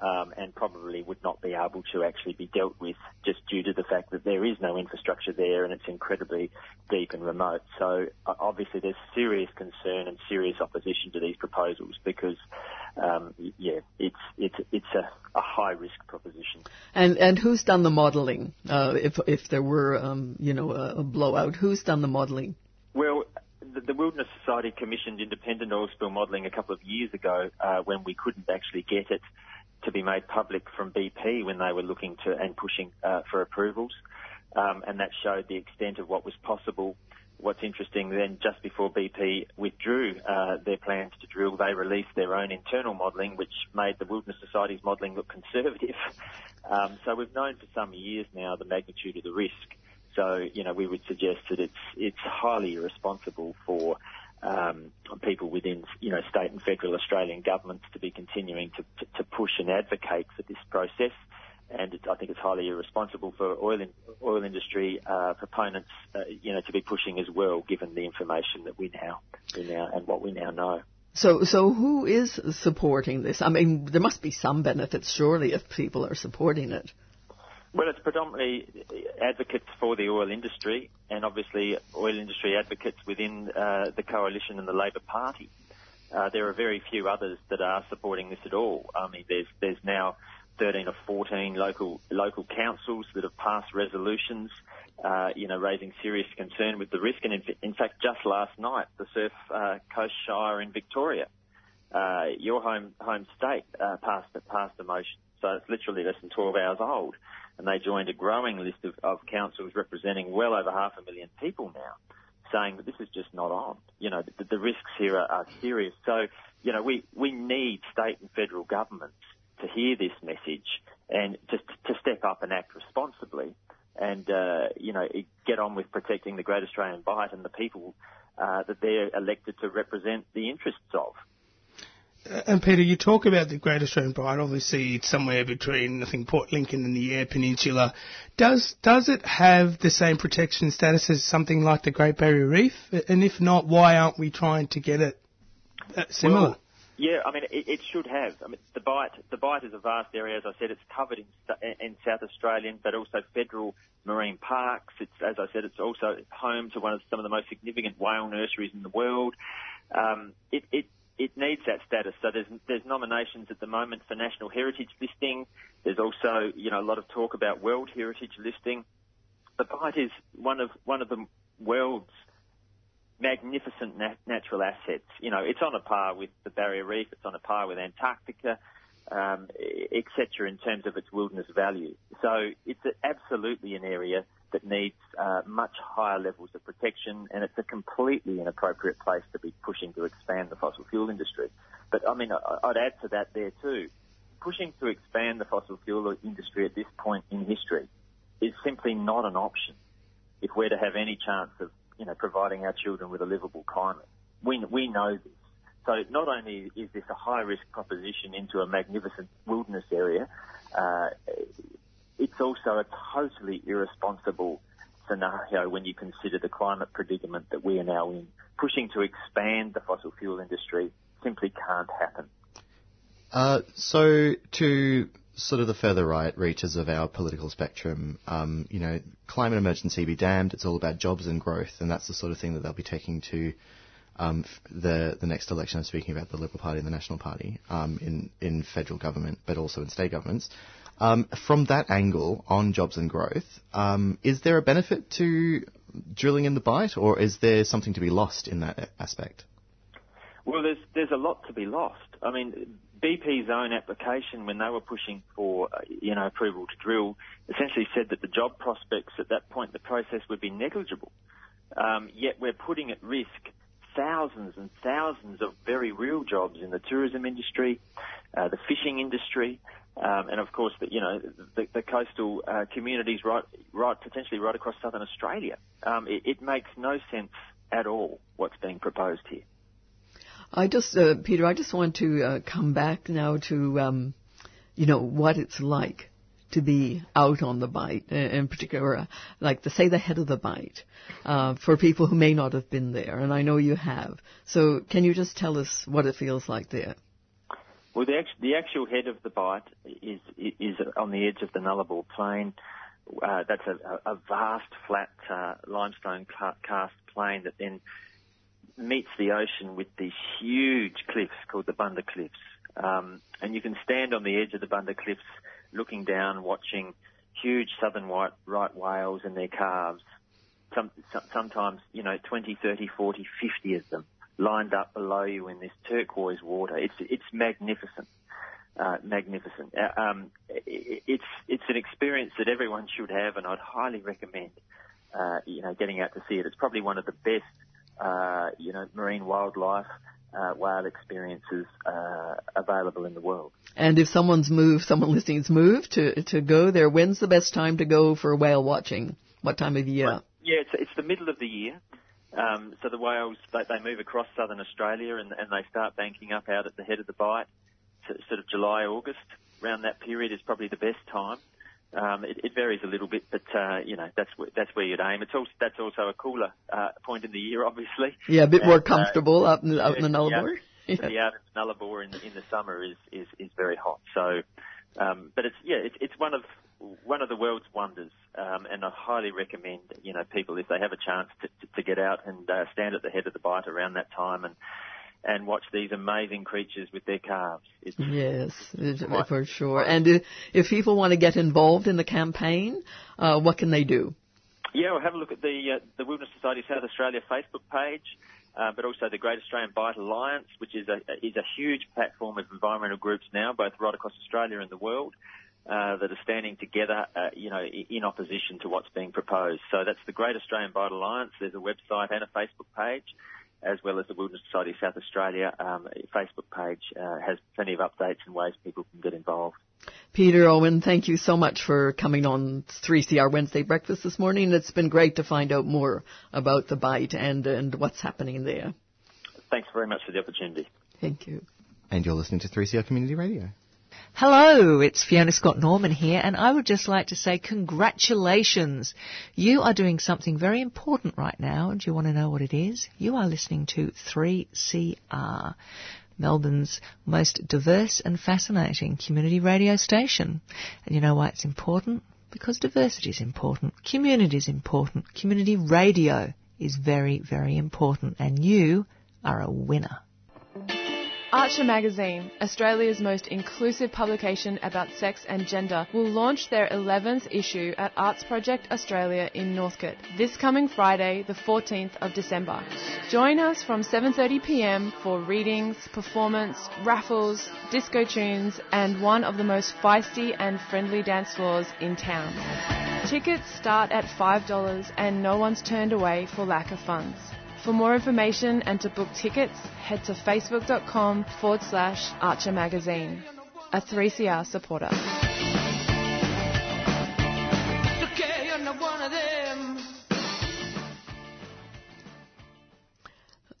um, and probably would not be able to actually be dealt with just due to the fact that there is no infrastructure there and it's incredibly deep and remote. So uh, obviously there's serious concern and serious opposition to these proposals because, um, yeah, it's it's it's a, a high risk proposition. And and who's done the modelling? Uh, if if there were um, you know a, a blowout, who's done the modelling? Well, the, Wilderness Society commissioned independent oil spill modelling a couple of years ago uh, when we couldn't actually get it to be made public from BP when they were looking to and pushing uh, for approvals, um, and that showed the extent of what was possible. What's interesting then, just before BP withdrew uh, their plans to drill, they released their own internal modelling, which made the Wilderness Society's modelling look conservative. <laughs> Um, so we've known for some years now the magnitude of the risk. So you know we would suggest that it's it's highly irresponsible for um, people within, you know, state and federal Australian governments to be continuing to, to, to push and advocate for this process. And it, I think it's highly irresponsible for oil in, oil industry uh, proponents, uh, you know, to be pushing as well, given the information that we now we now and what we now know. So, so who is supporting this? I mean, there must be some benefits, surely, if people are supporting it. Well, it's predominantly advocates for the oil industry and obviously oil industry advocates within uh, the coalition and the Labor Party. Uh, there are very few others that are supporting this at all. I mean, there's there's now 13 or 14 local local councils that have passed resolutions, uh, you know, raising serious concern with the risk. And in, in fact, just last night, the Surf uh, Coast Shire in Victoria, uh, your home home state, uh, passed passed a motion. So it's literally less than 12 hours old and they joined a growing list of, of councils representing well over half a million people now, saying that this is just not on. You know, the, the risks here are, are serious. So, you know, we, we need state and federal governments to hear this message and just to step up and act responsibly and, uh, you know, get on with protecting the Great Australian Bight and the people uh, that they're elected to represent the interests of. Uh, and Peter, you talk about the Great Australian Bight. Obviously, it's somewhere between I think Port Lincoln and the Eyre Peninsula. Does does it have the same protection status as something like the Great Barrier Reef? And if not, why aren't we trying to get it uh, similar? Well, yeah, I mean, it, it, should have. I mean, the Bight, the Bight is a vast area. As I said, it's covered in, in South Australian, but also federal marine parks. It's, as I said, it's also home to one of some of the most significant whale nurseries in the world. Um, it, it it needs that status. So there's there's nominations at the moment for national heritage listing. There's also you know a lot of talk about world heritage listing. The Bight is one of one of the world's magnificent nat- natural assets. You know, it's on a par with the Barrier Reef. It's on a par with Antarctica, um, etc. In terms of its wilderness value. So it's absolutely an area that needs uh, much higher levels of protection, and it's a completely inappropriate place to be pushing to expand the fossil fuel industry. But I mean, I'd add to that there too. Pushing to expand the fossil fuel industry at this point in history is simply not an option if we're to have any chance of, you know, providing our children with a livable climate. We, we know this. So not only is this a high risk proposition into a magnificent wilderness area, uh, it's also a totally irresponsible scenario when you consider the climate predicament that we are now in. Pushing to expand the fossil fuel industry simply can't happen. Uh, so to sort of the further right reaches of our political spectrum, um, you know, climate emergency be damned. It's all about jobs and growth, and that's the sort of thing that they'll be taking to um, the the next election. I'm speaking about the Liberal Party and the National Party um, in in federal government, but also in state governments. Um, from that angle on jobs and growth, um, is there a benefit to drilling in the Bight, or is there something to be lost in that aspect? Well, there's there's a lot to be lost. I mean, BP's own application when they were pushing for uh, you know approval to drill essentially said that the job prospects at that point in the process would be negligible. Um, yet we're putting at risk thousands and thousands of very real jobs in the tourism industry, uh, the fishing industry, um, and of course, the, you know, the, the coastal uh, communities right, right, potentially right across southern Australia. Um, it, it makes no sense at all what's being proposed here. I just, uh, Peter, I just want to uh, come back now to, um, you know, what it's like to be out on the Bight, uh, in particular, uh, like the say the head of the Bight, uh, for people who may not have been there, and I know you have. So, can you just tell us what it feels like there? Well, the, act- the actual head of the Bight is is on the edge of the Nullarbor Plain. Uh, that's a, a vast, flat uh, limestone karst plain that then meets the ocean with these huge cliffs called the Bunda Cliffs. Um, and you can stand on the edge of the Bunda Cliffs looking down, watching huge southern white right whales and their calves. Some, some, sometimes, you know, 20, 30, 40, 50 of them lined up below you in this turquoise water. It's, it's magnificent. Uh, magnificent. Uh, um, it, it's, it's an experience that everyone should have and I'd highly recommend, uh, you know, getting out to see it. It's probably one of the best uh, you know, marine wildlife, uh, whale experiences uh, available in the world. And if someone's moved, someone listening's moved to to go there, when's the best time to go for whale watching? What time of year? Yeah, it's, it's the middle of the year. Um, so the whales, they, they move across southern Australia and, and they start banking up out at the head of the Bight. So, sort of July, August, around that period is probably the best time. Um, it, it varies a little bit, but uh, you know that's where, that's where you'd aim. It's also that's also a cooler uh, point in the year, obviously. Yeah, a bit more And, uh, comfortable out in, out in the yeah, Nullarbor. Yeah, <laughs> the out in Nullarbor in the, in the summer is, is, is very hot. So, um, but it's yeah, it's, it's one of one of the world's wonders, um, and I highly recommend you know people if they have a chance to, to, to get out and uh, stand at the head of the Bight around that time and and watch these amazing creatures with their calves. It's, Yes, for sure. And if people want to get involved in the campaign, uh, what can they do? Yeah, well, have a look at the uh, the Wilderness Society South Australia Facebook page, uh, but also the Great Australian Bight Alliance, which is a is a huge platform of environmental groups now, both right across Australia and the world, uh, that are standing together, uh, you know, in opposition to what's being proposed. So that's the Great Australian Bight Alliance. There's a website and a Facebook page. As well as the Wilderness Society of South Australia um, Facebook page uh, has plenty of updates and ways people can get involved. Peter Owen, thank you so much for coming on 3CR Wednesday Breakfast this morning. It's been great to find out more about the Bight and, and what's happening there. Thanks very much for the opportunity. Thank you. And you're listening to 3CR Community Radio. Hello, it's Fiona Scott Norman here, and I would just like to say congratulations. You are doing something very important right now, and you want to know what it is? You are listening to 3CR, Melbourne's most diverse and fascinating community radio station. And you know why it's important? Because diversity is important, community is important, community radio is very, very important, and you are a winner. Archer Magazine, Australia's most inclusive publication about sex and gender, will launch their 11th issue at Arts Project Australia in Northcote this coming Friday, the 14th of December. Join us from 7:30 p.m. for readings, performance, raffles, disco tunes, and one of the most feisty and friendly dance floors in town. Tickets start at $5 and no one's turned away for lack of funds. For more information and to book tickets, head to facebook.com forward slash Archer Magazine. A 3CR supporter.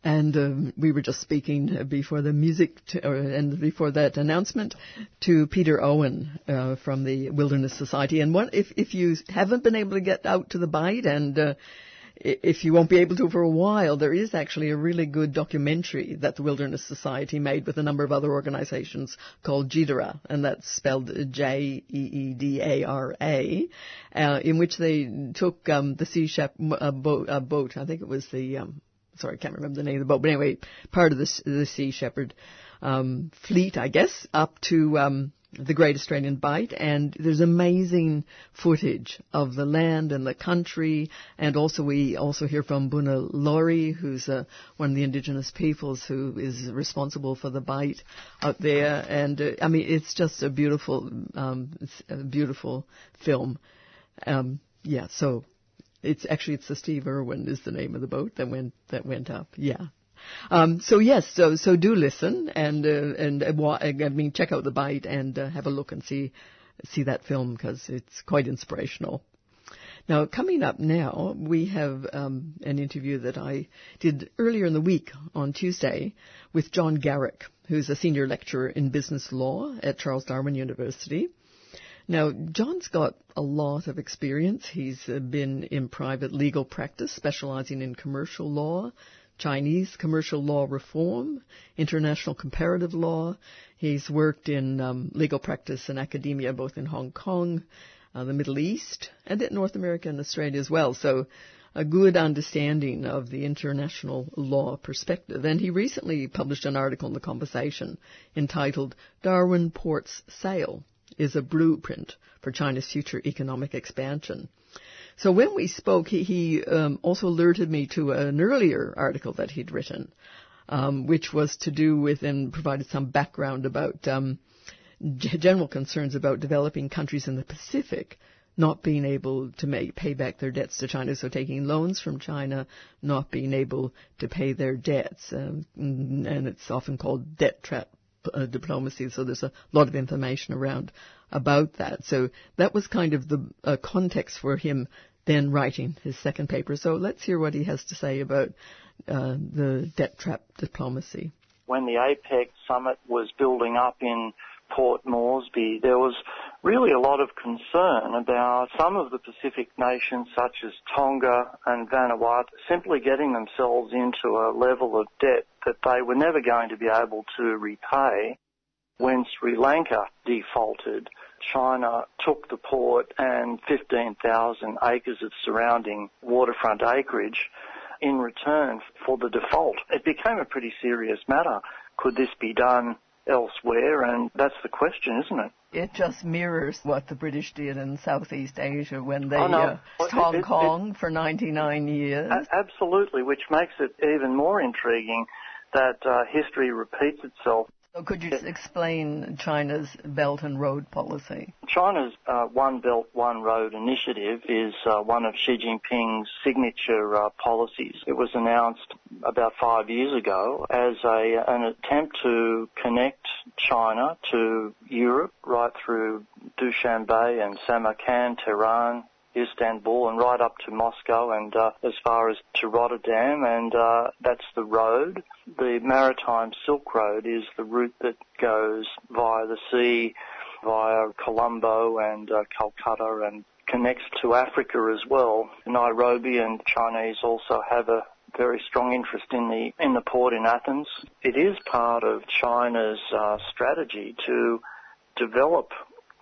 And um, we were just speaking before the music or, and before that announcement to Peter Owen uh, from the Wilderness Society. And one, if if you haven't been able to get out to the Bight, and uh, if you won't be able to for a while, there is actually a really good documentary that the Wilderness Society made with a number of other organizations called JEEDARA, and that's spelled J E E D A R A, uh, in which they took um, the Sea Shep boat, uh, boat. I think it was the um, sorry, I can't remember the name of the boat, but anyway, part of the, the Sea Shepherd um, fleet, I guess, up to um, the Great Australian Bight, and there's amazing footage of the land and the country, and also we also hear from Bunna Lawrie, who's uh, one of the indigenous peoples who is responsible for the Bight out there, and uh, I mean it's just a beautiful, um, a beautiful film. Um, yeah, so it's actually it's the Steve Irwin is the name of the boat that went that went up. Yeah. Um, so yes, so so do listen and uh, and uh, wa- I mean check out the Bight and uh, have a look and see see that film because it's quite inspirational. Now coming up now we have um, an interview that I did earlier in the week on Tuesday with John Garrick, who's a senior lecturer in business law at Charles Darwin University. Now, John's got a lot of experience. He's been in private legal practice, specializing in commercial law, Chinese commercial law reform, international comparative law. He's worked in um, legal practice and academia both in Hong Kong, uh, the Middle East, and in North America and Australia as well. So, a good understanding of the international law perspective. And he recently published an article in The Conversation entitled Darwin Port's Sale is a blueprint for China's future economic expansion. So when we spoke, he, he um, also alerted me to an earlier article that he'd written, um, which was to do with and provided some background about um, g- general concerns about developing countries in the Pacific not being able to make, pay back their debts to China, so taking loans from China, not being able to pay their debts, um, and it's often called debt trap uh, diplomacy. So there's a lot of information around about that. So that was kind of the uh, context for him then writing his second paper. So let's hear what he has to say about uh, the debt trap diplomacy. when the APEC summit was building up in Port Moresby, there was really a lot of concern about some of the Pacific nations such as Tonga and Vanuatu simply getting themselves into a level of debt that they were never going to be able to repay. When Sri Lanka defaulted, China took the port and 15,000 acres of surrounding waterfront acreage in return for the default. It became a pretty serious matter. Could this be done elsewhere? And that's the question, isn't it? It just mirrors what the British did in Southeast Asia when they Oh, no. uh, Well, Hong it- it- Kong for 99 years. A- absolutely, which makes it even more intriguing that uh, history repeats itself. So could you explain China's Belt and Road policy? China's uh, One Belt, One Road initiative is uh, one of Xi Jinping's signature uh, policies. It was announced about five years ago as a, an attempt to connect China to Europe right through Dushanbe and Samarkand, Tehran, Istanbul and right up to Moscow and uh, as far as to Rotterdam and uh, that's the road. The Maritime Silk Road is the route that goes via the sea, via Colombo and uh, Calcutta and connects to Africa as well. Nairobi and Chinese also have a very strong interest in the in the port in Athens. It is part of China's uh, strategy to develop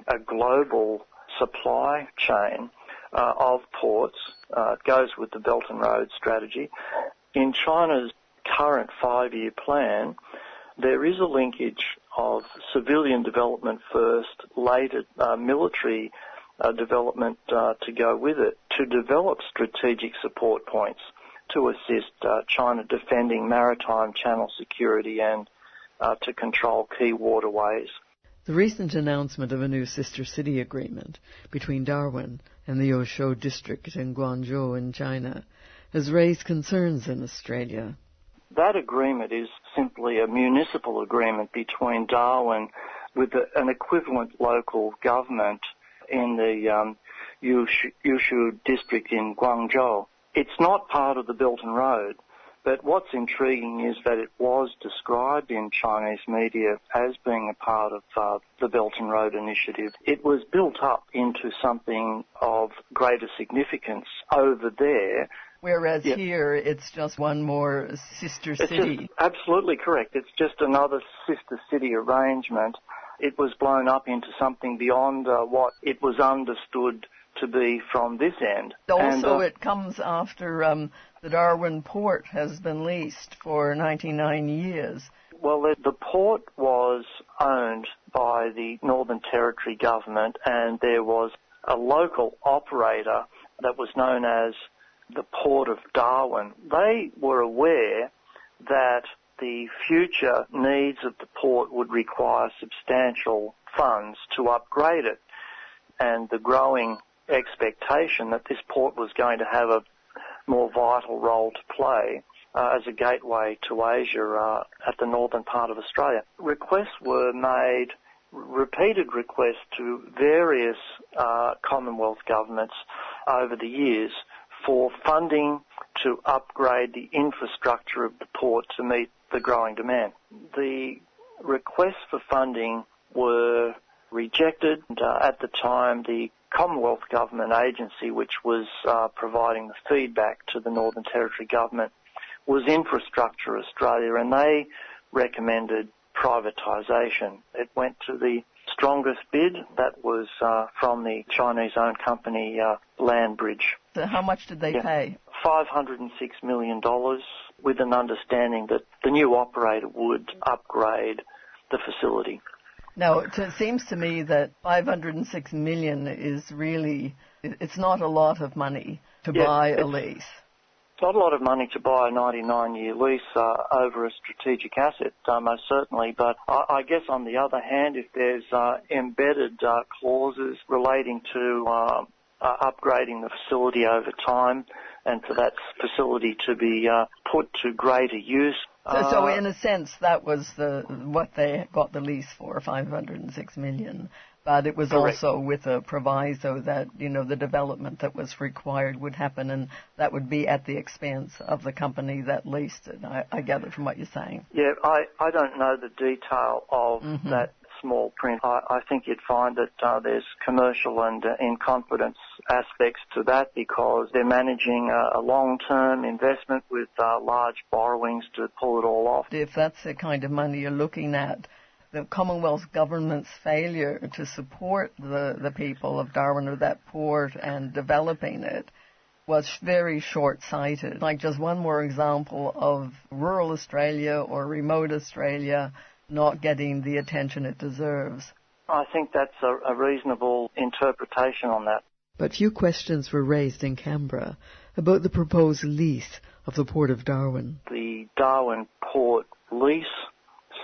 a global supply chain uh, of ports. Uh, goes with the Belt and Road strategy. In China's current five-year plan, there is a linkage of civilian development first, later uh, military uh, development uh, to go with it, to develop strategic support points to assist uh, China defending maritime channel security and uh, to control key waterways. The recent announcement of a new sister city agreement between Darwin and the Yuzhou district in Guangzhou in China has raised concerns in Australia. That agreement is simply a municipal agreement between Darwin with an equivalent local government in the um, Yushu, Yushu district in Guangzhou. It's not part of the Belt and Road, but what's intriguing is that it was described in Chinese media as being a part of uh, the and Road initiative. It was built up into something of greater significance over there Whereas Yeah. here, it's just one more sister city. absolutely correct. It's just another sister city arrangement. It was blown up into something beyond uh, what it was understood to be from this end. Also, And, uh, it comes after um, the Darwin port has been leased for 99 years. Well, the, the port was owned by the Northern Territory government, and there was a local operator that was known as the Port of Darwin. They were aware that the future needs of the port would require substantial funds to upgrade it, and the growing expectation that this port was going to have a more vital role to play uh, as a gateway to Asia uh, at the northern part of Australia. Requests were made, repeated requests to various uh, Commonwealth governments over the years for funding to upgrade the infrastructure of the port to meet the growing demand. The requests for funding were rejected. And, uh, at the time, the Commonwealth Government agency, which was uh, providing the feedback to the Northern Territory Government, was Infrastructure Australia, and they recommended privatisation. It went to the strongest bid, that was uh, from the Chinese-owned company uh, Landbridge. So how much did they Yeah. pay? $506 million with an understanding that the new operator would upgrade the facility. Now, it seems to me that 506 million is really, it's not a lot of money to buy a lease. It's not a lot of money to buy a 99-year lease uh, over a strategic asset, uh, most certainly. But I, I guess on the other hand, if there's uh, embedded uh, clauses relating to uh, uh, upgrading the facility over time, and for that facility to be uh, put to greater use. So, so uh, in a sense, that was the what they got the lease for, 506 million. But it was Correct. also with a proviso that you know the development that was required would happen, and that would be at the expense of the company that leased it. I, I gather from what you're saying. Yeah, I, I don't know the detail of Mhm. that small print. I, I think you'd find that uh, there's commercial and uh, in confidence aspects to that because they're managing a, a long-term investment with uh, large borrowings to pull it all off. If that's the kind of money you're looking at, the Commonwealth government's failure to support the, the people of Darwin or that port and developing it was very short-sighted. Like just one more example of rural Australia or remote Australia not getting the attention it deserves. I think that's a, a reasonable interpretation on that. But few questions were raised in Canberra about the proposed lease of the Port of Darwin. The Darwin Port lease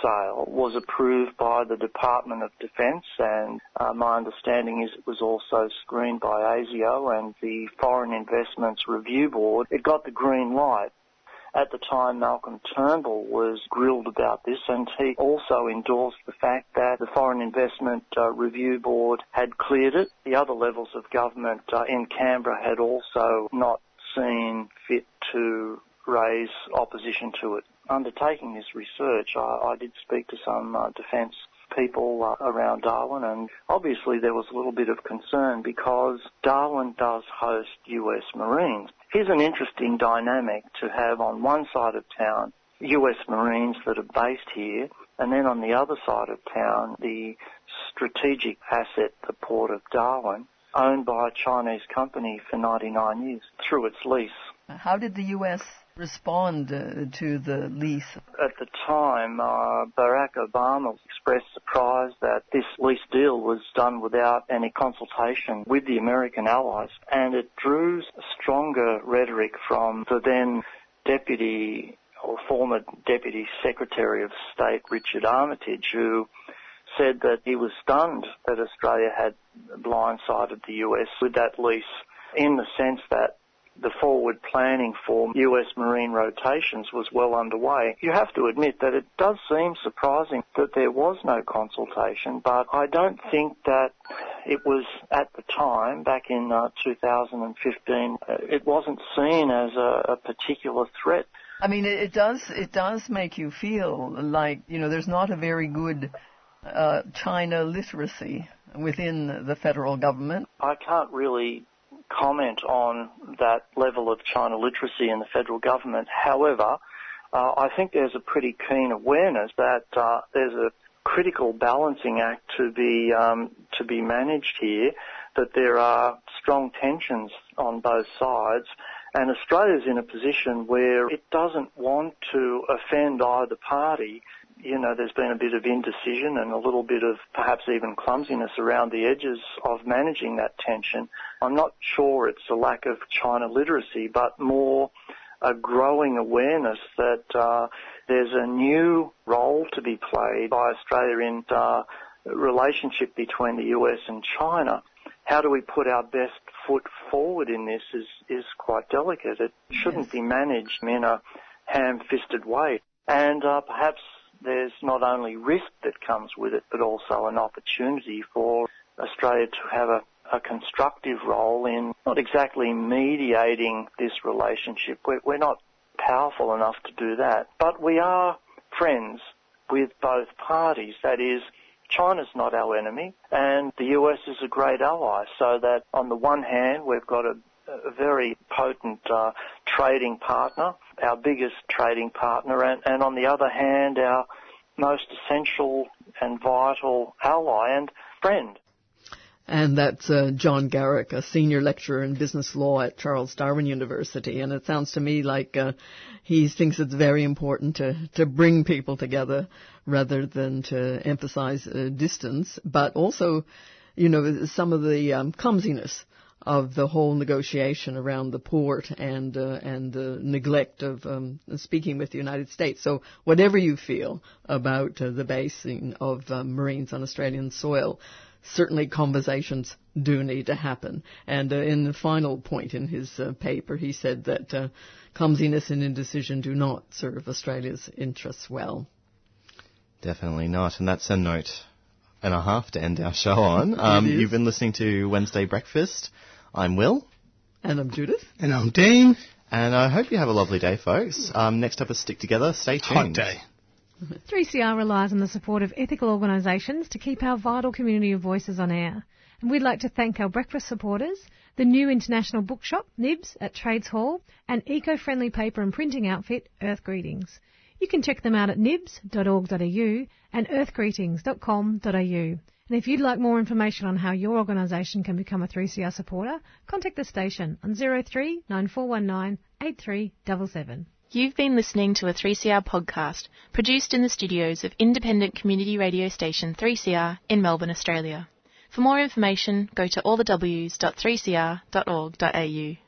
sale was approved by the Department of Defence and uh, my understanding is it was also screened by ASIO and the Foreign Investments Review Board. It got the green light. At the time, Malcolm Turnbull was grilled about this, and he also endorsed the fact that the Foreign Investment uh, Review Board had cleared it. The other levels of government uh, in Canberra had also not seen fit to raise opposition to it. Undertaking this research, I, I did speak to some uh, defence people uh, around Darwin, and obviously there was a little bit of concern because Darwin does host US Marines. Here's an interesting dynamic to have on one side of town US Marines that are based here, and then on the other side of town, the strategic asset, the Port of Darwin, owned by a Chinese company for 99 years through its lease. How did the U.S. respond uh, to the lease? At the time, uh, Barack Obama expressed surprise that this lease deal was done without any consultation with the American allies, and it drew stronger rhetoric from the then Deputy or former Deputy Secretary of State Richard Armitage, who said that he was stunned that Australia had blindsided the US with that lease in the sense that the forward planning for US marine rotations was well underway. You have to admit that it does seem surprising that there was no consultation, but I don't think that it was at the time, back in uh, 2015, uh, it wasn't seen as a, a particular threat. I mean, it, it does it does make you feel like you know there's not a very good uh, China literacy within the federal government. I can't really comment on that level of China literacy in the federal government. However, uh, I think there's a pretty keen awareness that uh, there's a critical balancing act to be um, to be managed here. That there are strong tensions on both sides, and Australia's in a position where it doesn't want to offend either party you know, there's been a bit of indecision and a little bit of perhaps even clumsiness around the edges of managing that tension. I'm not sure it's a lack of China literacy, but more a growing awareness that uh, there's a new role to be played by Australia in uh, relationship between the US and China. How do we put our best foot forward in this is, is quite delicate. It shouldn't yes. be managed in a ham-fisted way. And uh, perhaps there's not only risk that comes with it, but also an opportunity for Australia to have a, a constructive role in not exactly mediating this relationship. We're, we're not powerful enough to do that, but we are friends with both parties. That is, China's not our enemy, and the US is a great ally. So that on the one hand, we've got a, a very potent uh, trading partner, our biggest trading partner, and, and on the other hand, our most essential and vital ally and friend. And that's uh, John Garrick, a senior lecturer in business law at Charles Darwin University. And it sounds to me like uh, he thinks it's very important to, to bring people together rather than to emphasize uh, distance, but also, you know, some of the um, clumsiness of the whole negotiation around the port and uh, and the neglect of um, speaking with the United States. So whatever you feel about uh, the basing of uh, Marines on Australian soil, certainly conversations do need to happen. And uh, in the final point in his uh, paper, he said that uh, clumsiness and indecision do not serve Australia's interests well. Definitely not, and that's a note and a half to end our show on. Um, you've been listening to Wednesday Breakfast. I'm Will. And I'm Judith. And I'm Dean. And I hope you have a lovely day, folks. Um, next up is Stick Together. Stay tuned. Hot day. 3CR relies on the support of ethical organisations to keep our vital community of voices on air. And we'd like to thank our breakfast supporters, the new international bookshop, Nibs, at Trades Hall, and eco-friendly paper and printing outfit, Earth Greetings. You can check them out at nibs.org.au and earthgreetings.com.au. And if you'd like more information on how your organisation can become a 3CR supporter, contact the station on 03 9419 8377. You've been listening to a 3CR podcast produced in the studios of independent community radio station 3CR in Melbourne, Australia. For more information, go to allthews.3cr.org.au.